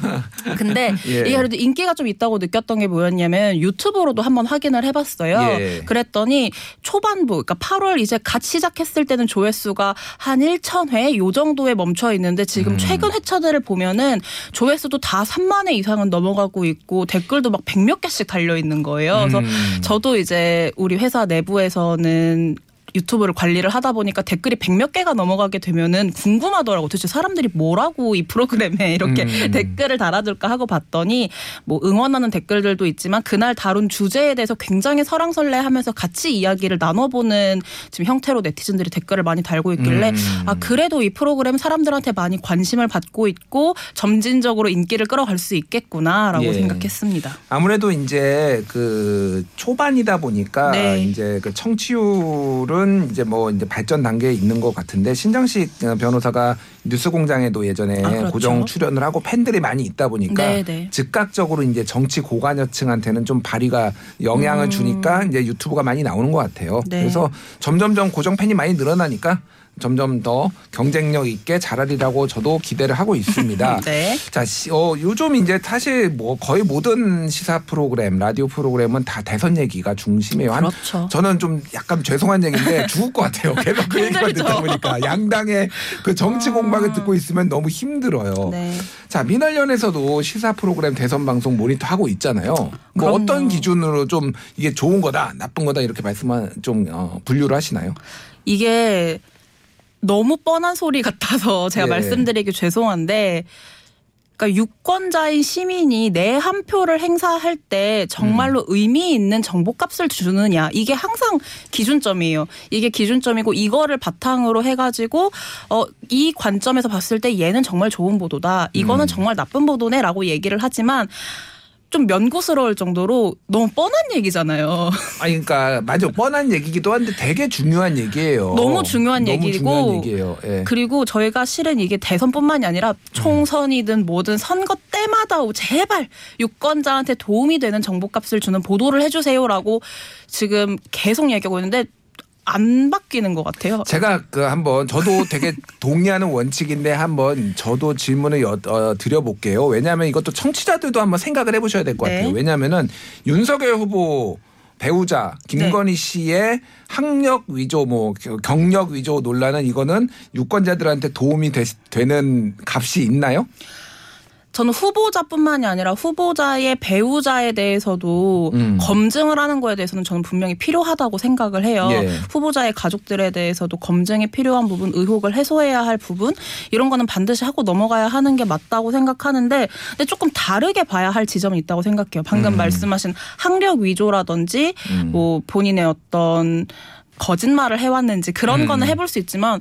근데 예. 이게 그래도 인기가 좀 있다고 느꼈던 게 뭐였냐면 유튜브로도 한번 확인을 해봤어요. 예. 그랬더니 초반부, 그러니까 8월 이제 갓 시작했을 때는 조회수가 한 1,000회 요 정도에 멈춰 있는데 지금 음. 최근 회차들을 보면은 조회 수도 다 3만 회 이상은 넘어가고 있고 댓글도 막 100몇 개씩 달려 있는 거예요. 그래서 음. 저도 이제 우리 회사 내부에서는 유튜브를 관리를 하다 보니까 댓글이 백몇 개가 넘어가게 되면은 궁금하더라고. 도대체 사람들이 뭐라고 이 프로그램에 이렇게 음. 댓글을 달아둘까 하고 봤더니 뭐 응원하는 댓글들도 있지만 그날 다룬 주제에 대해서 굉장히 설왕설래하면서 같이 이야기를 나눠보는 지금 형태로 네티즌들이 댓글을 많이 달고 있길래 음. 아 그래도 이 프로그램 사람들한테 많이 관심을 받고 있고 점진적으로 인기를 끌어갈 수 있겠구나라고 예. 생각했습니다. 아무래도 이제 그 초반이다 보니까 네. 이제 그 청취율 은 이제 뭐 이제 발전 단계에 있는 것 같은데 신장식 변호사가 뉴스공장에도 예전에 아, 그렇죠. 고정 출연을 하고 팬들이 많이 있다 보니까 네, 네. 즉각적으로 이제 정치 고관여층한테는 좀 발휘가 영향을 음. 주니까 이제 유튜브가 많이 나오는 것 같아요. 네. 그래서 점점점 고정 팬이 많이 늘어나니까 점점 더 경쟁력 있게 자라리라고 저도 기대를 하고 있습니다. 네. 자, 시- 어, 요즘 이제 사실 뭐 거의 모든 시사 프로그램, 라디오 프로그램은 다 대선 얘기가 중심이에요. 한 그렇죠. 저는 좀 약간 죄송한 얘기인데 죽을 것 같아요. 계속 그 얘기만. 듣다 보니까 양당의 그 정치 아. 공방을 듣고 있으면 너무 힘들어요. 네. 자, 민활련에서도 시사 프로그램 대선 방송 모니터 하고 있잖아요. 뭐 그럼요. 어떤 기준으로 좀 이게 좋은 거다, 나쁜 거다 이렇게 말씀만 좀 어, 분류를 하시나요? 이게 너무 뻔한 소리 같아서 제가 예. 말씀드리기 죄송한데 그러니까 유권자인 시민이 내 한 표를 행사할 때 음. 정말로 의미 있는 정보값을 주느냐 이게 항상 기준점이에요. 이게 기준점이고 이거를 바탕으로 해가지고 어 이 관점에서 봤을 때 얘는 정말 좋은 보도다. 이거는 음. 정말 나쁜 보도네라고 얘기를 하지만 좀 면구스러울 정도로 너무 뻔한 얘기잖아요. 아니 그러니까 맞아 뻔한 얘기기도 한데 되게 중요한 얘기예요. 너무 중요한 너무 얘기고 중요한 얘기예요. 예. 그리고 저희가 실은 이게 대선뿐만이 아니라 총선이든 뭐든 선거 때마다 제발 유권자한테 도움이 되는 정보값을 주는 보도를 해주세요라고 지금 계속 얘기하고 있는데 안 바뀌는 것 같아요. 제가 그 한번 저도 되게 동의하는 원칙인데 한번 저도 질문을 여, 어, 드려볼게요. 왜냐하면 이것도 청취자들도 한번 생각을 해보셔야 될것 네. 같아요. 왜냐하면은 윤석열 후보 배우자 김건희 씨의 학력 위조 뭐 경력 위조 논란은 이거는 유권자들한테 도움이 되, 되는 값이 있나요? 저는 후보자뿐만이 아니라 후보자의 배우자에 대해서도 음. 검증을 하는 거에 대해서는 저는 분명히 필요하다고 생각을 해요. 예. 후보자의 가족들에 대해서도 검증이 필요한 부분, 의혹을 해소해야 할 부분 이런 거는 반드시 하고 넘어가야 하는 게 맞다고 생각하는데 근데 조금 다르게 봐야 할 지점이 있다고 생각해요. 방금 음. 말씀하신 학력 위조라든지 음. 뭐 본인의 어떤 거짓말을 해왔는지 그런 음. 거는 해볼 수 있지만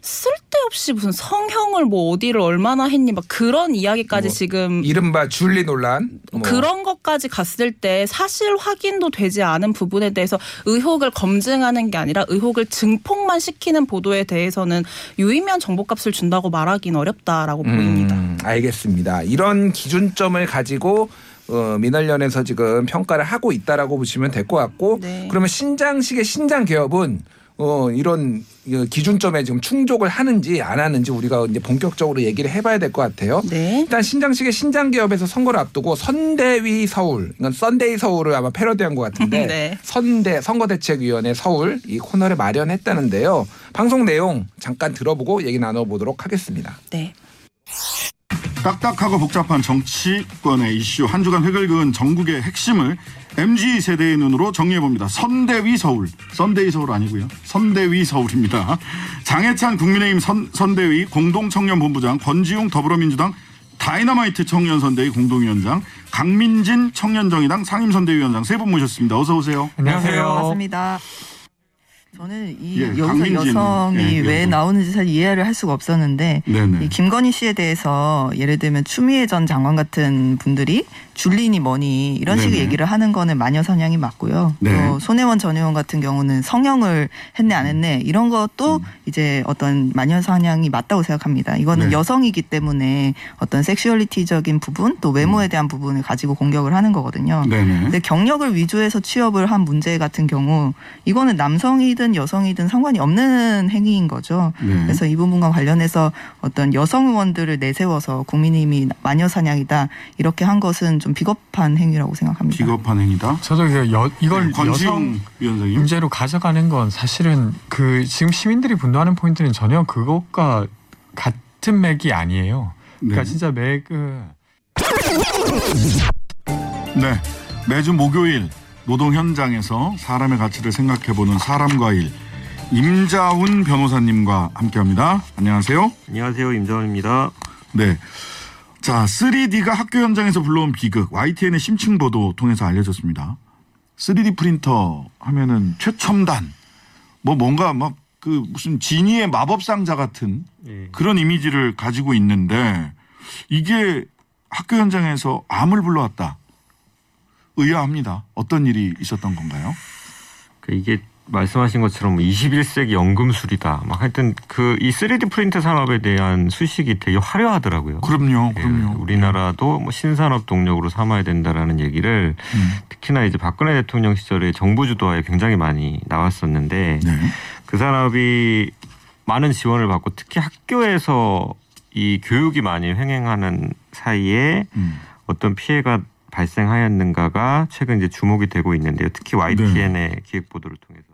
쓸데없이 무슨 성형을 뭐 어디를 얼마나 했니 막 그런 이야기까지 뭐, 지금 이른바 줄리 논란 뭐. 그런 것까지 갔을 때 사실 확인도 되지 않은 부분에 대해서 의혹을 검증하는 게 아니라 의혹을 증폭만 시키는 보도에 대해서는 유의미한 정보값을 준다고 말하기는 어렵다라고 보입니다. 음, 알겠습니다. 이런 기준점을 가지고 어, 민언련에서 지금 평가를 하고 있다라고 보시면 될 것 같고 네. 그러면 신장식의 신장 개업은 어, 이런 이 기준점에 지금 충족을 하는지 안 하는지 우리가 이제 본격적으로 얘기를 해봐야 될 것 같아요. 네. 일단 신장식의 신장 개업에서 선거를 앞두고 선대위 서울, 이건 썬데이 서울을 아마 패러디한 것 같은데 네. 선대 선거대책위원회 서울 이 코너를 마련했다는데요. 방송 내용 잠깐 들어보고 얘기 나눠보도록 하겠습니다. 네. 딱딱하고 복잡한 정치권의 이슈 한 주간 획을 그은 전국의 핵심을 MG 세대의 눈으로 정리해 봅니다. 선대위 서울, 선대위 서울 아니고요. 선대위 서울입니다. 장해찬 국민의힘 선, 선대위 공동청년본부장, 권지용 더불어민주당 다이너마이트 청년선대위 공동위원장, 강민진 청년정의당 상임선대위원장 세 분 모셨습니다. 어서 오세요. 안녕하세요. 반갑습니다. 저는 이 예, 여기서 강민진, 여성이 예, 왜 여성. 나오는지 잘 이해를 할 수가 없었는데 네네. 이 김건희 씨에 대해서 예를 들면 추미애 전 장관 같은 분들이 줄리니 뭐니 이런 식의 네네. 얘기를 하는 거는 마녀 사냥이 맞고요. 네. 또 손혜원 전 의원 같은 경우는 성형을 했네 안 했네 이런 것도 이제 어떤 마녀 사냥이 맞다고 생각합니다. 이거는 음. 네. 여성이기 때문에 어떤 섹슈얼리티적인 부분 또 외모에 대한 부분을 가지고 공격을 하는 거거든요. 네네. 근데 경력을 위조해서 취업을 한 문제 같은 경우 이거는 남성이든 여성이든 상관이 없는 행위인 거죠. 네. 그래서 이 부분과 관련해서 어떤 여성 의원들을 내세워서 국민의힘이 마녀 사냥이다 이렇게 한 것은 좀 비겁한 행위라고 생각합니다. 비겁한 행위다. 저도 그 여, 이걸 네, 여성 위원장님. 문제로 가져가는 건 사실은 그 지금 시민들이 분노하는 포인트는 전혀 그것과 같은 맥이 아니에요. 그러니까 네. 진짜 맥은 네. 매주 목요일 노동 현장에서 사람의 가치를 생각해보는 사람과 일 임자훈 변호사님과 함께합니다. 안녕하세요. 안녕하세요 임정원입니다. 네. 자, 3D가 학교 현장에서 불러온 비극 YTN의 심층 보도 통해서 알려졌습니다. 3D 프린터 하면은 최첨단 뭐 뭔가 막 그 무슨 지니의 마법 상자 같은 예. 그런 이미지를 가지고 있는데 이게 학교 현장에서 암을 불러왔다. 의아합니다. 어떤 일이 있었던 건가요? 그 이게 말씀하신 것처럼 21세기 연금술이다. 막 하여튼 그 이 3D 프린트 산업에 대한 수식이 되게 화려하더라고요. 그럼요, 예, 그럼요. 우리나라도 뭐 신산업 동력으로 삼아야 된다라는 얘기를 음. 특히나 이제 박근혜 대통령 시절에 정부 주도하에 굉장히 많이 나왔었는데 네. 그 산업이 많은 지원을 받고 특히 학교에서 이 교육이 많이 횡행하는 사이에 음. 어떤 피해가 발생하였는가가 최근 이제 주목이 되고 있는데요. 특히 YTN의 네. 기획 보도를 통해서.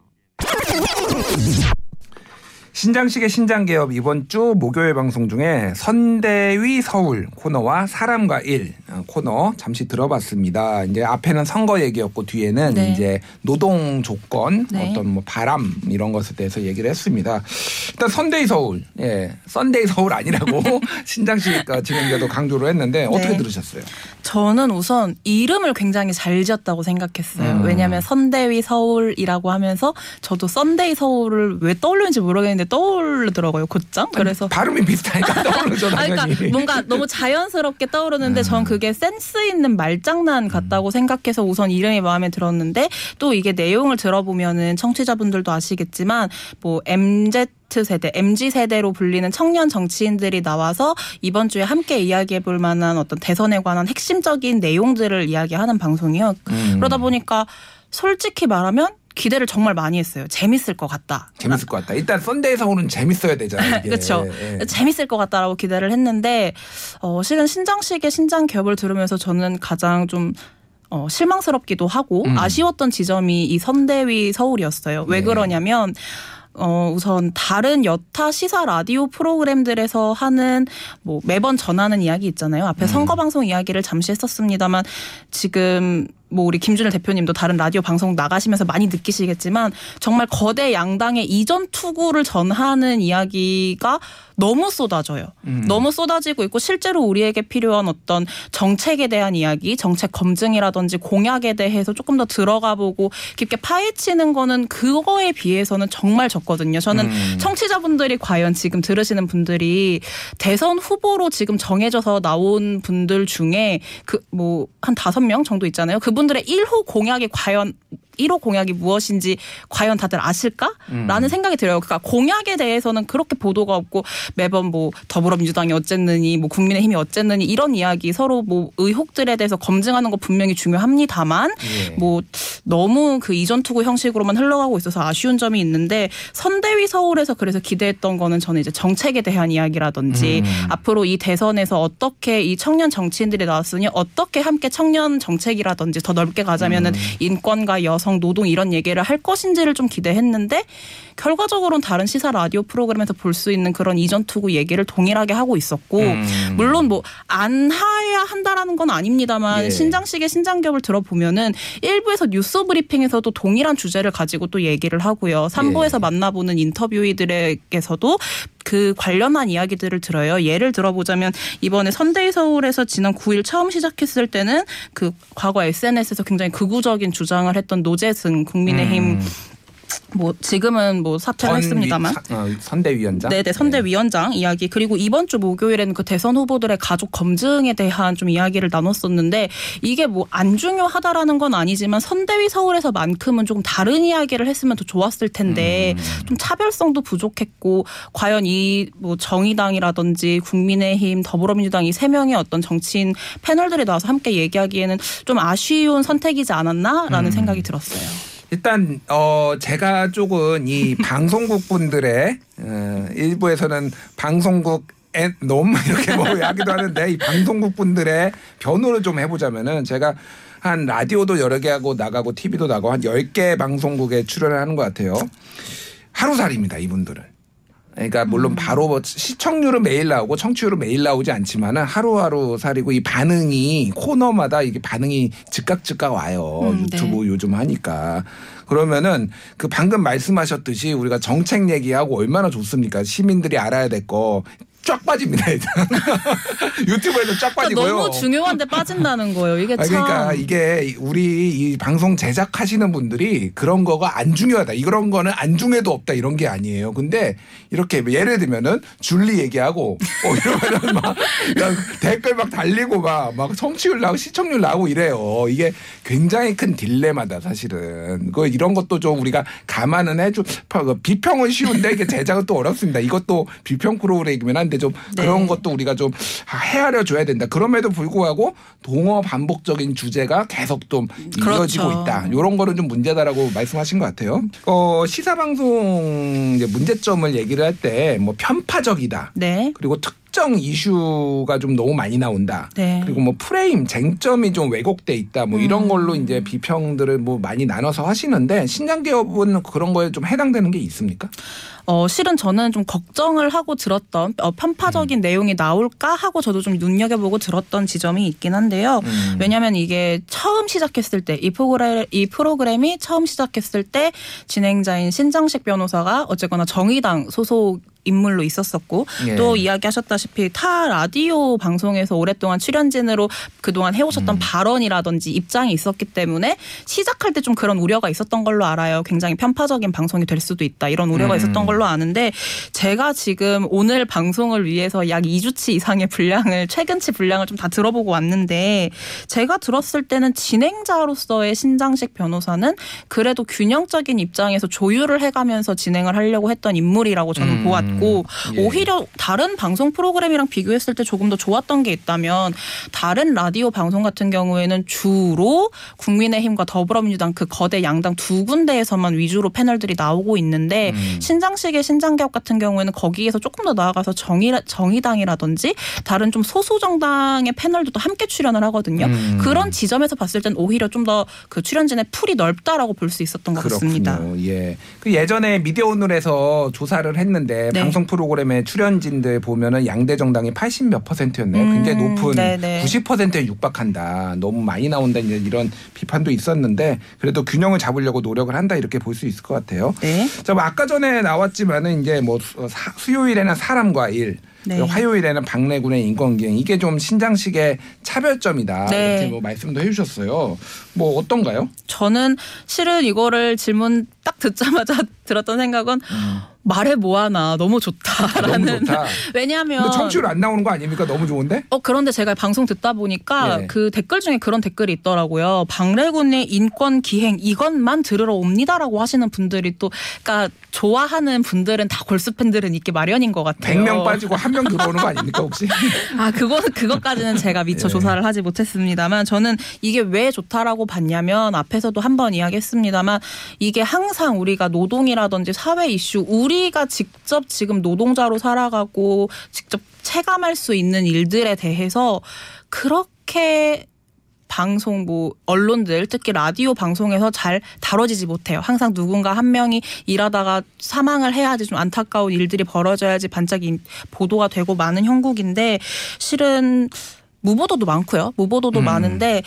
신장식의 신장개업 이번 주 목요일 방송 중에 선대위 서울 코너와 사람과 일 어, 코너 잠시 들어봤습니다. 이제 앞에는 선거 얘기였고 뒤에는 네. 이제 노동 조건 네. 어떤 뭐 바람 이런 것에 대해서 얘기를 했습니다. 일단 선대위 서울, 예, 썬데이 서울 아니라고 신장식 어, 진행자도 강조를 했는데 어떻게 네. 들으셨어요? 저는 우선 이름을 굉장히 잘 지었다고 생각했어요. 음. 왜냐하면 선대위 서울이라고 하면서 저도 썬데이 서울을 왜 떠올리는지 모르겠는데 떠오르더라고요. 곧장. 그래서 발음이 비슷하니까 떠오르죠 당연히. 그러니까 뭔가 너무 자연스럽게 떠오르는데 음. 전 그게 센스 있는 말장난 같다고 생각해서 우선 이름이 마음에 들었는데 또 이게 내용을 들어보면은 청취자분들도 아시겠지만 뭐 MZ 세대, MZ 세대로 불리는 청년 정치인들이 나와서 이번 주에 함께 이야기해 볼 만한 어떤 대선에 관한 핵심적인 내용들을 이야기하는 방송이요. 음. 그러다 보니까 솔직히 말하면 기대를 정말 많이 했어요. 재밌을 것 같다. 재밌을 것 같다. 일단 썬데이 서울은 재밌어야 되잖아요. 그렇죠. 예. 재밌을 것 같다라고 기대를 했는데 어, 실은 신장식의 신장 기업을 들으면서 저는 가장 좀 어, 실망스럽기도 하고 음. 아쉬웠던 지점이 이 선대위 서울이었어요. 왜 네. 그러냐면 어, 우선 다른 여타 시사 라디오 프로그램들에서 하는 뭐 매번 전하는 이야기 있잖아요. 앞에 음. 선거 방송 이야기를 잠시 했었습니다만 지금 뭐 우리 김준일 대표님도 다른 라디오 방송 나가시면서 많이 느끼시겠지만 정말 거대 양당의 이전 투구를 전하는 이야기가 너무 쏟아져요. 음. 너무 쏟아지고 있고 실제로 우리에게 필요한 어떤 정책에 대한 이야기, 정책 검증이라든지 공약에 대해서 조금 더 들어가 보고 깊게 파헤치는 거는 그거에 비해서는 정말 적거든요. 저는 음. 청취자분들이 과연 지금 들으시는 분들이 대선 후보로 지금 정해져서 나온 분들 중에 그 뭐 한 다섯 명 정도 있잖아요. 그분들의 1호 공약이 과연 1호 공약이 무엇인지 과연 다들 아실까라는 생각이 들어요. 그러니까 공약에 대해서는 그렇게 보도가 없고 매번 뭐 더불어민주당이 어쨌느니 뭐 국민의힘이 어쨌느니 이런 이야기 서로 뭐 의혹들에 대해서 검증하는 거 분명히 중요합니다만 예. 뭐 너무 그 이전 투구 형식으로만 흘러가고 있어서 아쉬운 점이 있는데 선대위 서울에서 그래서 기대했던 거는 저는 이제 정책에 대한 이야기라든지 음. 앞으로 이 대선에서 어떻게 이 청년 정치인들이 나왔으니 어떻게 함께 청년 정책이라든지 더 넓게 가자면은 음. 인권과 여성 노동 이런 얘기를 할 것인지를 좀 기대했는데 결과적으로는 다른 시사 라디오 프로그램에서 볼 수 있는 그런 이전 투구 얘기를 동일하게 하고 있었고 음. 물론 뭐 안 해야 한다라는 건 아닙니다만 예. 신장식의 신장ገብ을 들어보면은 일부에서 뉴스 브리핑에서도 동일한 주제를 가지고 또 얘기를 하고요. 삼부에서 예. 만나보는 interviewee들에게서도 그 관련한 이야기들을 들어요. 예를 들어보자면 이번에 선데이 서울에서 지난 9일 처음 시작했을 때는 그 과거 SNS에서 굉장히 극우적인 주장을 했던 노재승 국민의힘 음. 뭐 지금은 뭐 사퇴를 했습니다만 위- 사- 어, 선대위원장. 네네 선대위원장 이야기 그리고 이번 주 목요일에는 그 대선 후보들의 가족 검증에 대한 좀 이야기를 나눴었는데 이게 뭐 안 중요하다라는 건 아니지만 선대위 서울에서만큼은 조금 다른 이야기를 했으면 더 좋았을 텐데 음. 좀 차별성도 부족했고 과연 이 뭐 정의당이라든지 국민의힘 더불어민주당 이 세 명의 어떤 정치인 패널들이 나와서 함께 얘기하기에는 좀 아쉬운 선택이지 않았나라는 음. 생각이 들었어요. 일단 어 제가 쪽은 이 방송국 분들의 어, 일부에서는 방송국 에 너무 이렇게 뭐 하기도 하는데 이 방송국 분들의 변호를 좀 해보자면은 제가 한 라디오도 여러 개 하고 나가고 TV도 나가고 한 10개 방송국에 출연을 하는 것 같아요. 하루살입니다, 이분들은. 그러니까 물론 바로 뭐 시청률은 매일 나오고 청취율은 매일 나오지 않지만은 하루하루 살이고 이 반응이 코너마다 이게 반응이 즉각 즉각 와요. 음, 네. 유튜브 요즘 하니까. 그러면은 그 방금 말씀하셨듯이 우리가 정책 얘기하고 얼마나 좋습니까? 시민들이 알아야 될 거 쫙 빠집니다, 일단. 유튜브에서 쫙 빠지고요. 그러니까 너무 중요한데 빠진다는 거예요. 이게 아, 참. 그러니까 이게 우리 이 방송 제작하시는 분들이 그런 거가 안 중요하다. 이런 거는 안 중에도 없다. 이런 게 아니에요. 근데 이렇게 예를 들면은 줄리 얘기하고 어 이러면은 막 댓글 막 달리고 막, 막 성취율 나고 시청률 나고 이래요. 이게 굉장히 큰 딜레마다 사실은. 그 이런 것도 좀 우리가 감안은 해줘. 그 비평은 쉬운데 이게 제작은 또 어렵습니다. 이것도 비평 프로그램이면 한데 좀 그런 네. 것도 우리가 좀 헤아려 줘야 된다. 그럼에도 불구하고 동어 반복적인 주제가 계속 좀 이어지고 그렇죠. 있다. 이런 거는 좀 문제다라고 말씀하신 것 같아요. 어, 시사 방송 문제점을 얘기를 할 때 뭐 편파적이다. 네. 그리고 특 정 이슈가 좀 너무 많이 나온다. 네. 그리고 뭐 프레임 쟁점이 좀 왜곡돼 있다. 뭐 이런 음. 걸로 이제 비평들을 뭐 많이 나눠서 하시는데 신장 기업은 그런 거에 좀 해당되는 게 있습니까? 어, 실은 저는 좀 걱정을 하고 들었던 어, 음. 편파적인 내용이 나올까 하고 저도 좀 눈여겨보고 들었던 지점이 있긴 한데요. 음. 왜냐하면 이게 처음 시작했을 때 이 프로그램 이 프로그램이 처음 시작했을 때 진행자인 신장식 변호사가 어쨌거나 정의당 소속 인물로 있었었고 예. 또 이야기하셨다시피 타 라디오 방송에서 오랫동안 출연진으로 그동안 해오셨던 음. 발언이라든지 입장이 있었기 때문에 시작할 때 좀 그런 우려가 있었던 걸로 알아요. 굉장히 편파적인 방송이 될 수도 있다. 이런 우려가 음. 있었던 걸로 아는데 제가 지금 오늘 방송을 위해서 약 2주치 이상의 분량을 최근치 분량을 좀 다 들어보고 왔는데 제가 들었을 때는 진행자로서의 신장식 변호사는 그래도 균형적인 입장에서 조율을 해가면서 진행을 하려고 했던 인물이라고 저는 음. 보았 고 예. 오히려 다른 방송 프로그램이랑 비교했을 때 조금 더 좋았던 게 있다면 다른 라디오 방송 같은 경우에는 주로 국민의힘과 더불어민주당 그 거대 양당 두 군데에서만 위주로 패널들이 나오고 있는데 음. 신장식의 신장기업 같은 경우에는 거기에서 조금 더 나아가서 정의 정의당이라든지 다른 좀 소수 정당의 패널도 또 함께 출연을 하거든요. 음. 그런 지점에서 봤을 땐 오히려 좀 더 그 출연진의 풀이 넓다라고 볼 수 있었던 것 같습니다. 그렇군요. 예. 그 예전에 미디어 오늘에서 조사를 했는데 네. 방송 프로그램의 출연진들 보면은 양대 정당이 80 몇 퍼센트였네요. 음, 굉장히 높은 네네. 90%에 육박한다. 너무 많이 나온다 이런 비판도 있었는데 그래도 균형을 잡으려고 노력을 한다 이렇게 볼 수 있을 것 같아요. 네. 자, 뭐 아까 전에 나왔지만은 이제 뭐 수요일에는 사람과 일, 네. 화요일에는 박래군의 인권기행 이게 좀 신장식의 차별점이다 네. 이렇게 뭐 말씀도 해주셨어요. 뭐 어떤가요? 저는 실은 이거를 질문 딱 듣자마자 들었던 생각은 말해 뭐하나 너무 좋다라는 음. 너무 좋다. 왜냐하면 근데 청취율 안 나오는 거 아닙니까? 너무 좋은데? 어 그런데 제가 방송 듣다 보니까 예. 그 댓글 중에 그런 댓글이 있더라고요. 박래군의 인권 기행 이것만 들으러 옵니다라고 하시는 분들이 또 그러니까 좋아하는 분들은 다 골수 팬들은 있기 마련인 것 같아요. 100명 빠지고 한 명 들어오는 거 아닙니까 혹시? 아, 그거는 그것까지는 제가 미처 예. 조사를 하지 못했습니다만 저는 이게 왜 좋다라고 봤냐면 앞에서도 한 번 이야기했습니다만 이게 항상 우리가 노동이라든지 사회 이슈 우리가 직접 지금 노동자로 살아가고 직접 체감할 수 있는 일들에 대해서 그렇게 방송 뭐 언론들 특히 라디오 방송에서 잘 다뤄지지 못해요. 항상 누군가 한 명이 일하다가 사망을 해야지 좀 안타까운 일들이 벌어져야지 반짝이 보도가 되고 많은 형국인데 실은 무보도도 많고요. 무보도도 음. 많은데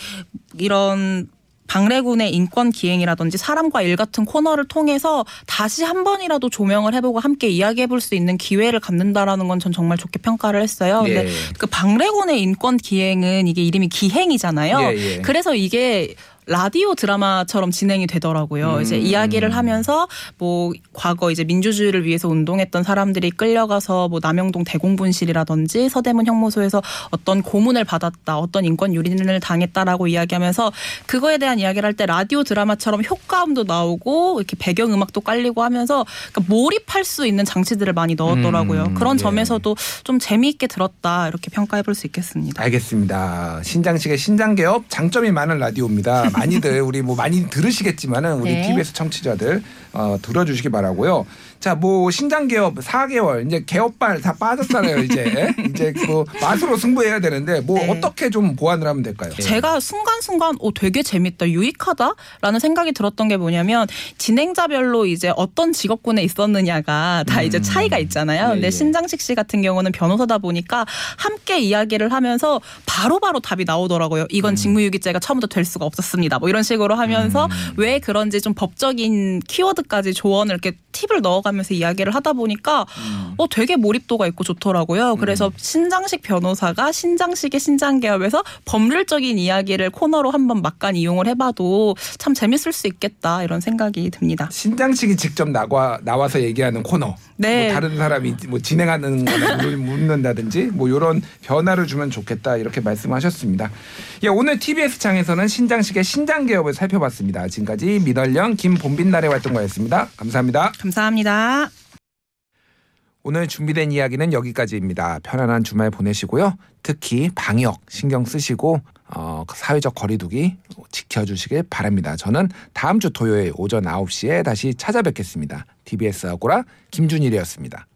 이런 박래군의 인권 기행이라든지 사람과 일 같은 코너를 통해서 다시 한 번이라도 조명을 해보고 함께 이야기해볼 수 있는 기회를 갖는다라는 건 전 정말 좋게 평가를 했어요. 근데 예. 그 박래군의 인권 기행은 이게 이름이 기행이잖아요. 예, 예. 그래서 이게 라디오 드라마처럼 진행이 되더라고요. 음. 이제 이야기를 하면서 뭐 과거 이제 민주주의를 위해서 운동했던 사람들이 끌려가서 뭐 남영동 대공분실이라든지 서대문 형무소에서 어떤 고문을 받았다, 어떤 인권 유린을 당했다라고 이야기하면서 그거에 대한 이야기를 할 때 라디오 드라마처럼 효과음도 나오고 이렇게 배경 음악도 깔리고 하면서 그러니까 몰입할 수 있는 장치들을 많이 넣었더라고요. 음, 그런 예. 점에서도 좀 재미있게 들었다 이렇게 평가해 볼 수 있겠습니다. 알겠습니다. 신장식의 신장 개업 장점이 많은 라디오입니다. 많이들 우리 뭐 많이 들으시겠지만은 우리 네. TBS 청취자들 어, 들어주시기 바라고요. 자, 뭐 신장 개업 4개월 이제 개업발 다 빠졌잖아요. 이제 이제 그 맛으로 승부해야 되는데 뭐 네. 어떻게 좀 보완을 하면 될까요? 제가 순간순간 오 되게 재밌다 유익하다라는 생각이 들었던 게 뭐냐면 진행자별로 이제 어떤 직업군에 있었느냐가 다 이제 차이가 있잖아요. 예, 근데 예. 신장식 씨 같은 경우는 변호사다 보니까 함께 이야기를 하면서 바로 바로 답이 나오더라고요. 이건 직무유기죄가 처음부터 될 수가 없었습니다. 뭐 이런 식으로 하면서 왜 그런지 좀 법적인 키워드까지 조언을 이렇게 팁을 넣어가 면서 이야기를 하다 보니까 어 되게 몰입도가 있고 좋더라고요. 그래서 신장식 변호사가 신장식의 신장개업에서 법률적인 이야기를 코너로 한번 막간 이용을 해봐도 참 재밌을 수 있겠다 이런 생각이 듭니다. 신장식이 직접 나와 나와서 얘기하는 코너. 네. 뭐 다른 사람이 뭐 진행하는 거나 물- 묻는다든지 뭐 이런 변화를 주면 좋겠다 이렇게 말씀하셨습니다. 예, 오늘 TBS 창에서는 신장식의 신장 개업을 살펴봤습니다. 지금까지 민월령 김봄빛날의 활동가였습니다. 감사합니다. 감사합 오늘 준비된 이야기는 여기까지입니다. 편안한 주말 보내시고요. 특히 방역 신경 쓰시고 어, 사회적 거리두기 지켜주시길 바랍니다. 저는 다음 주 토요일 오전 9시에 다시 찾아뵙겠습니다. TBS 아고라 김준일이었습니다.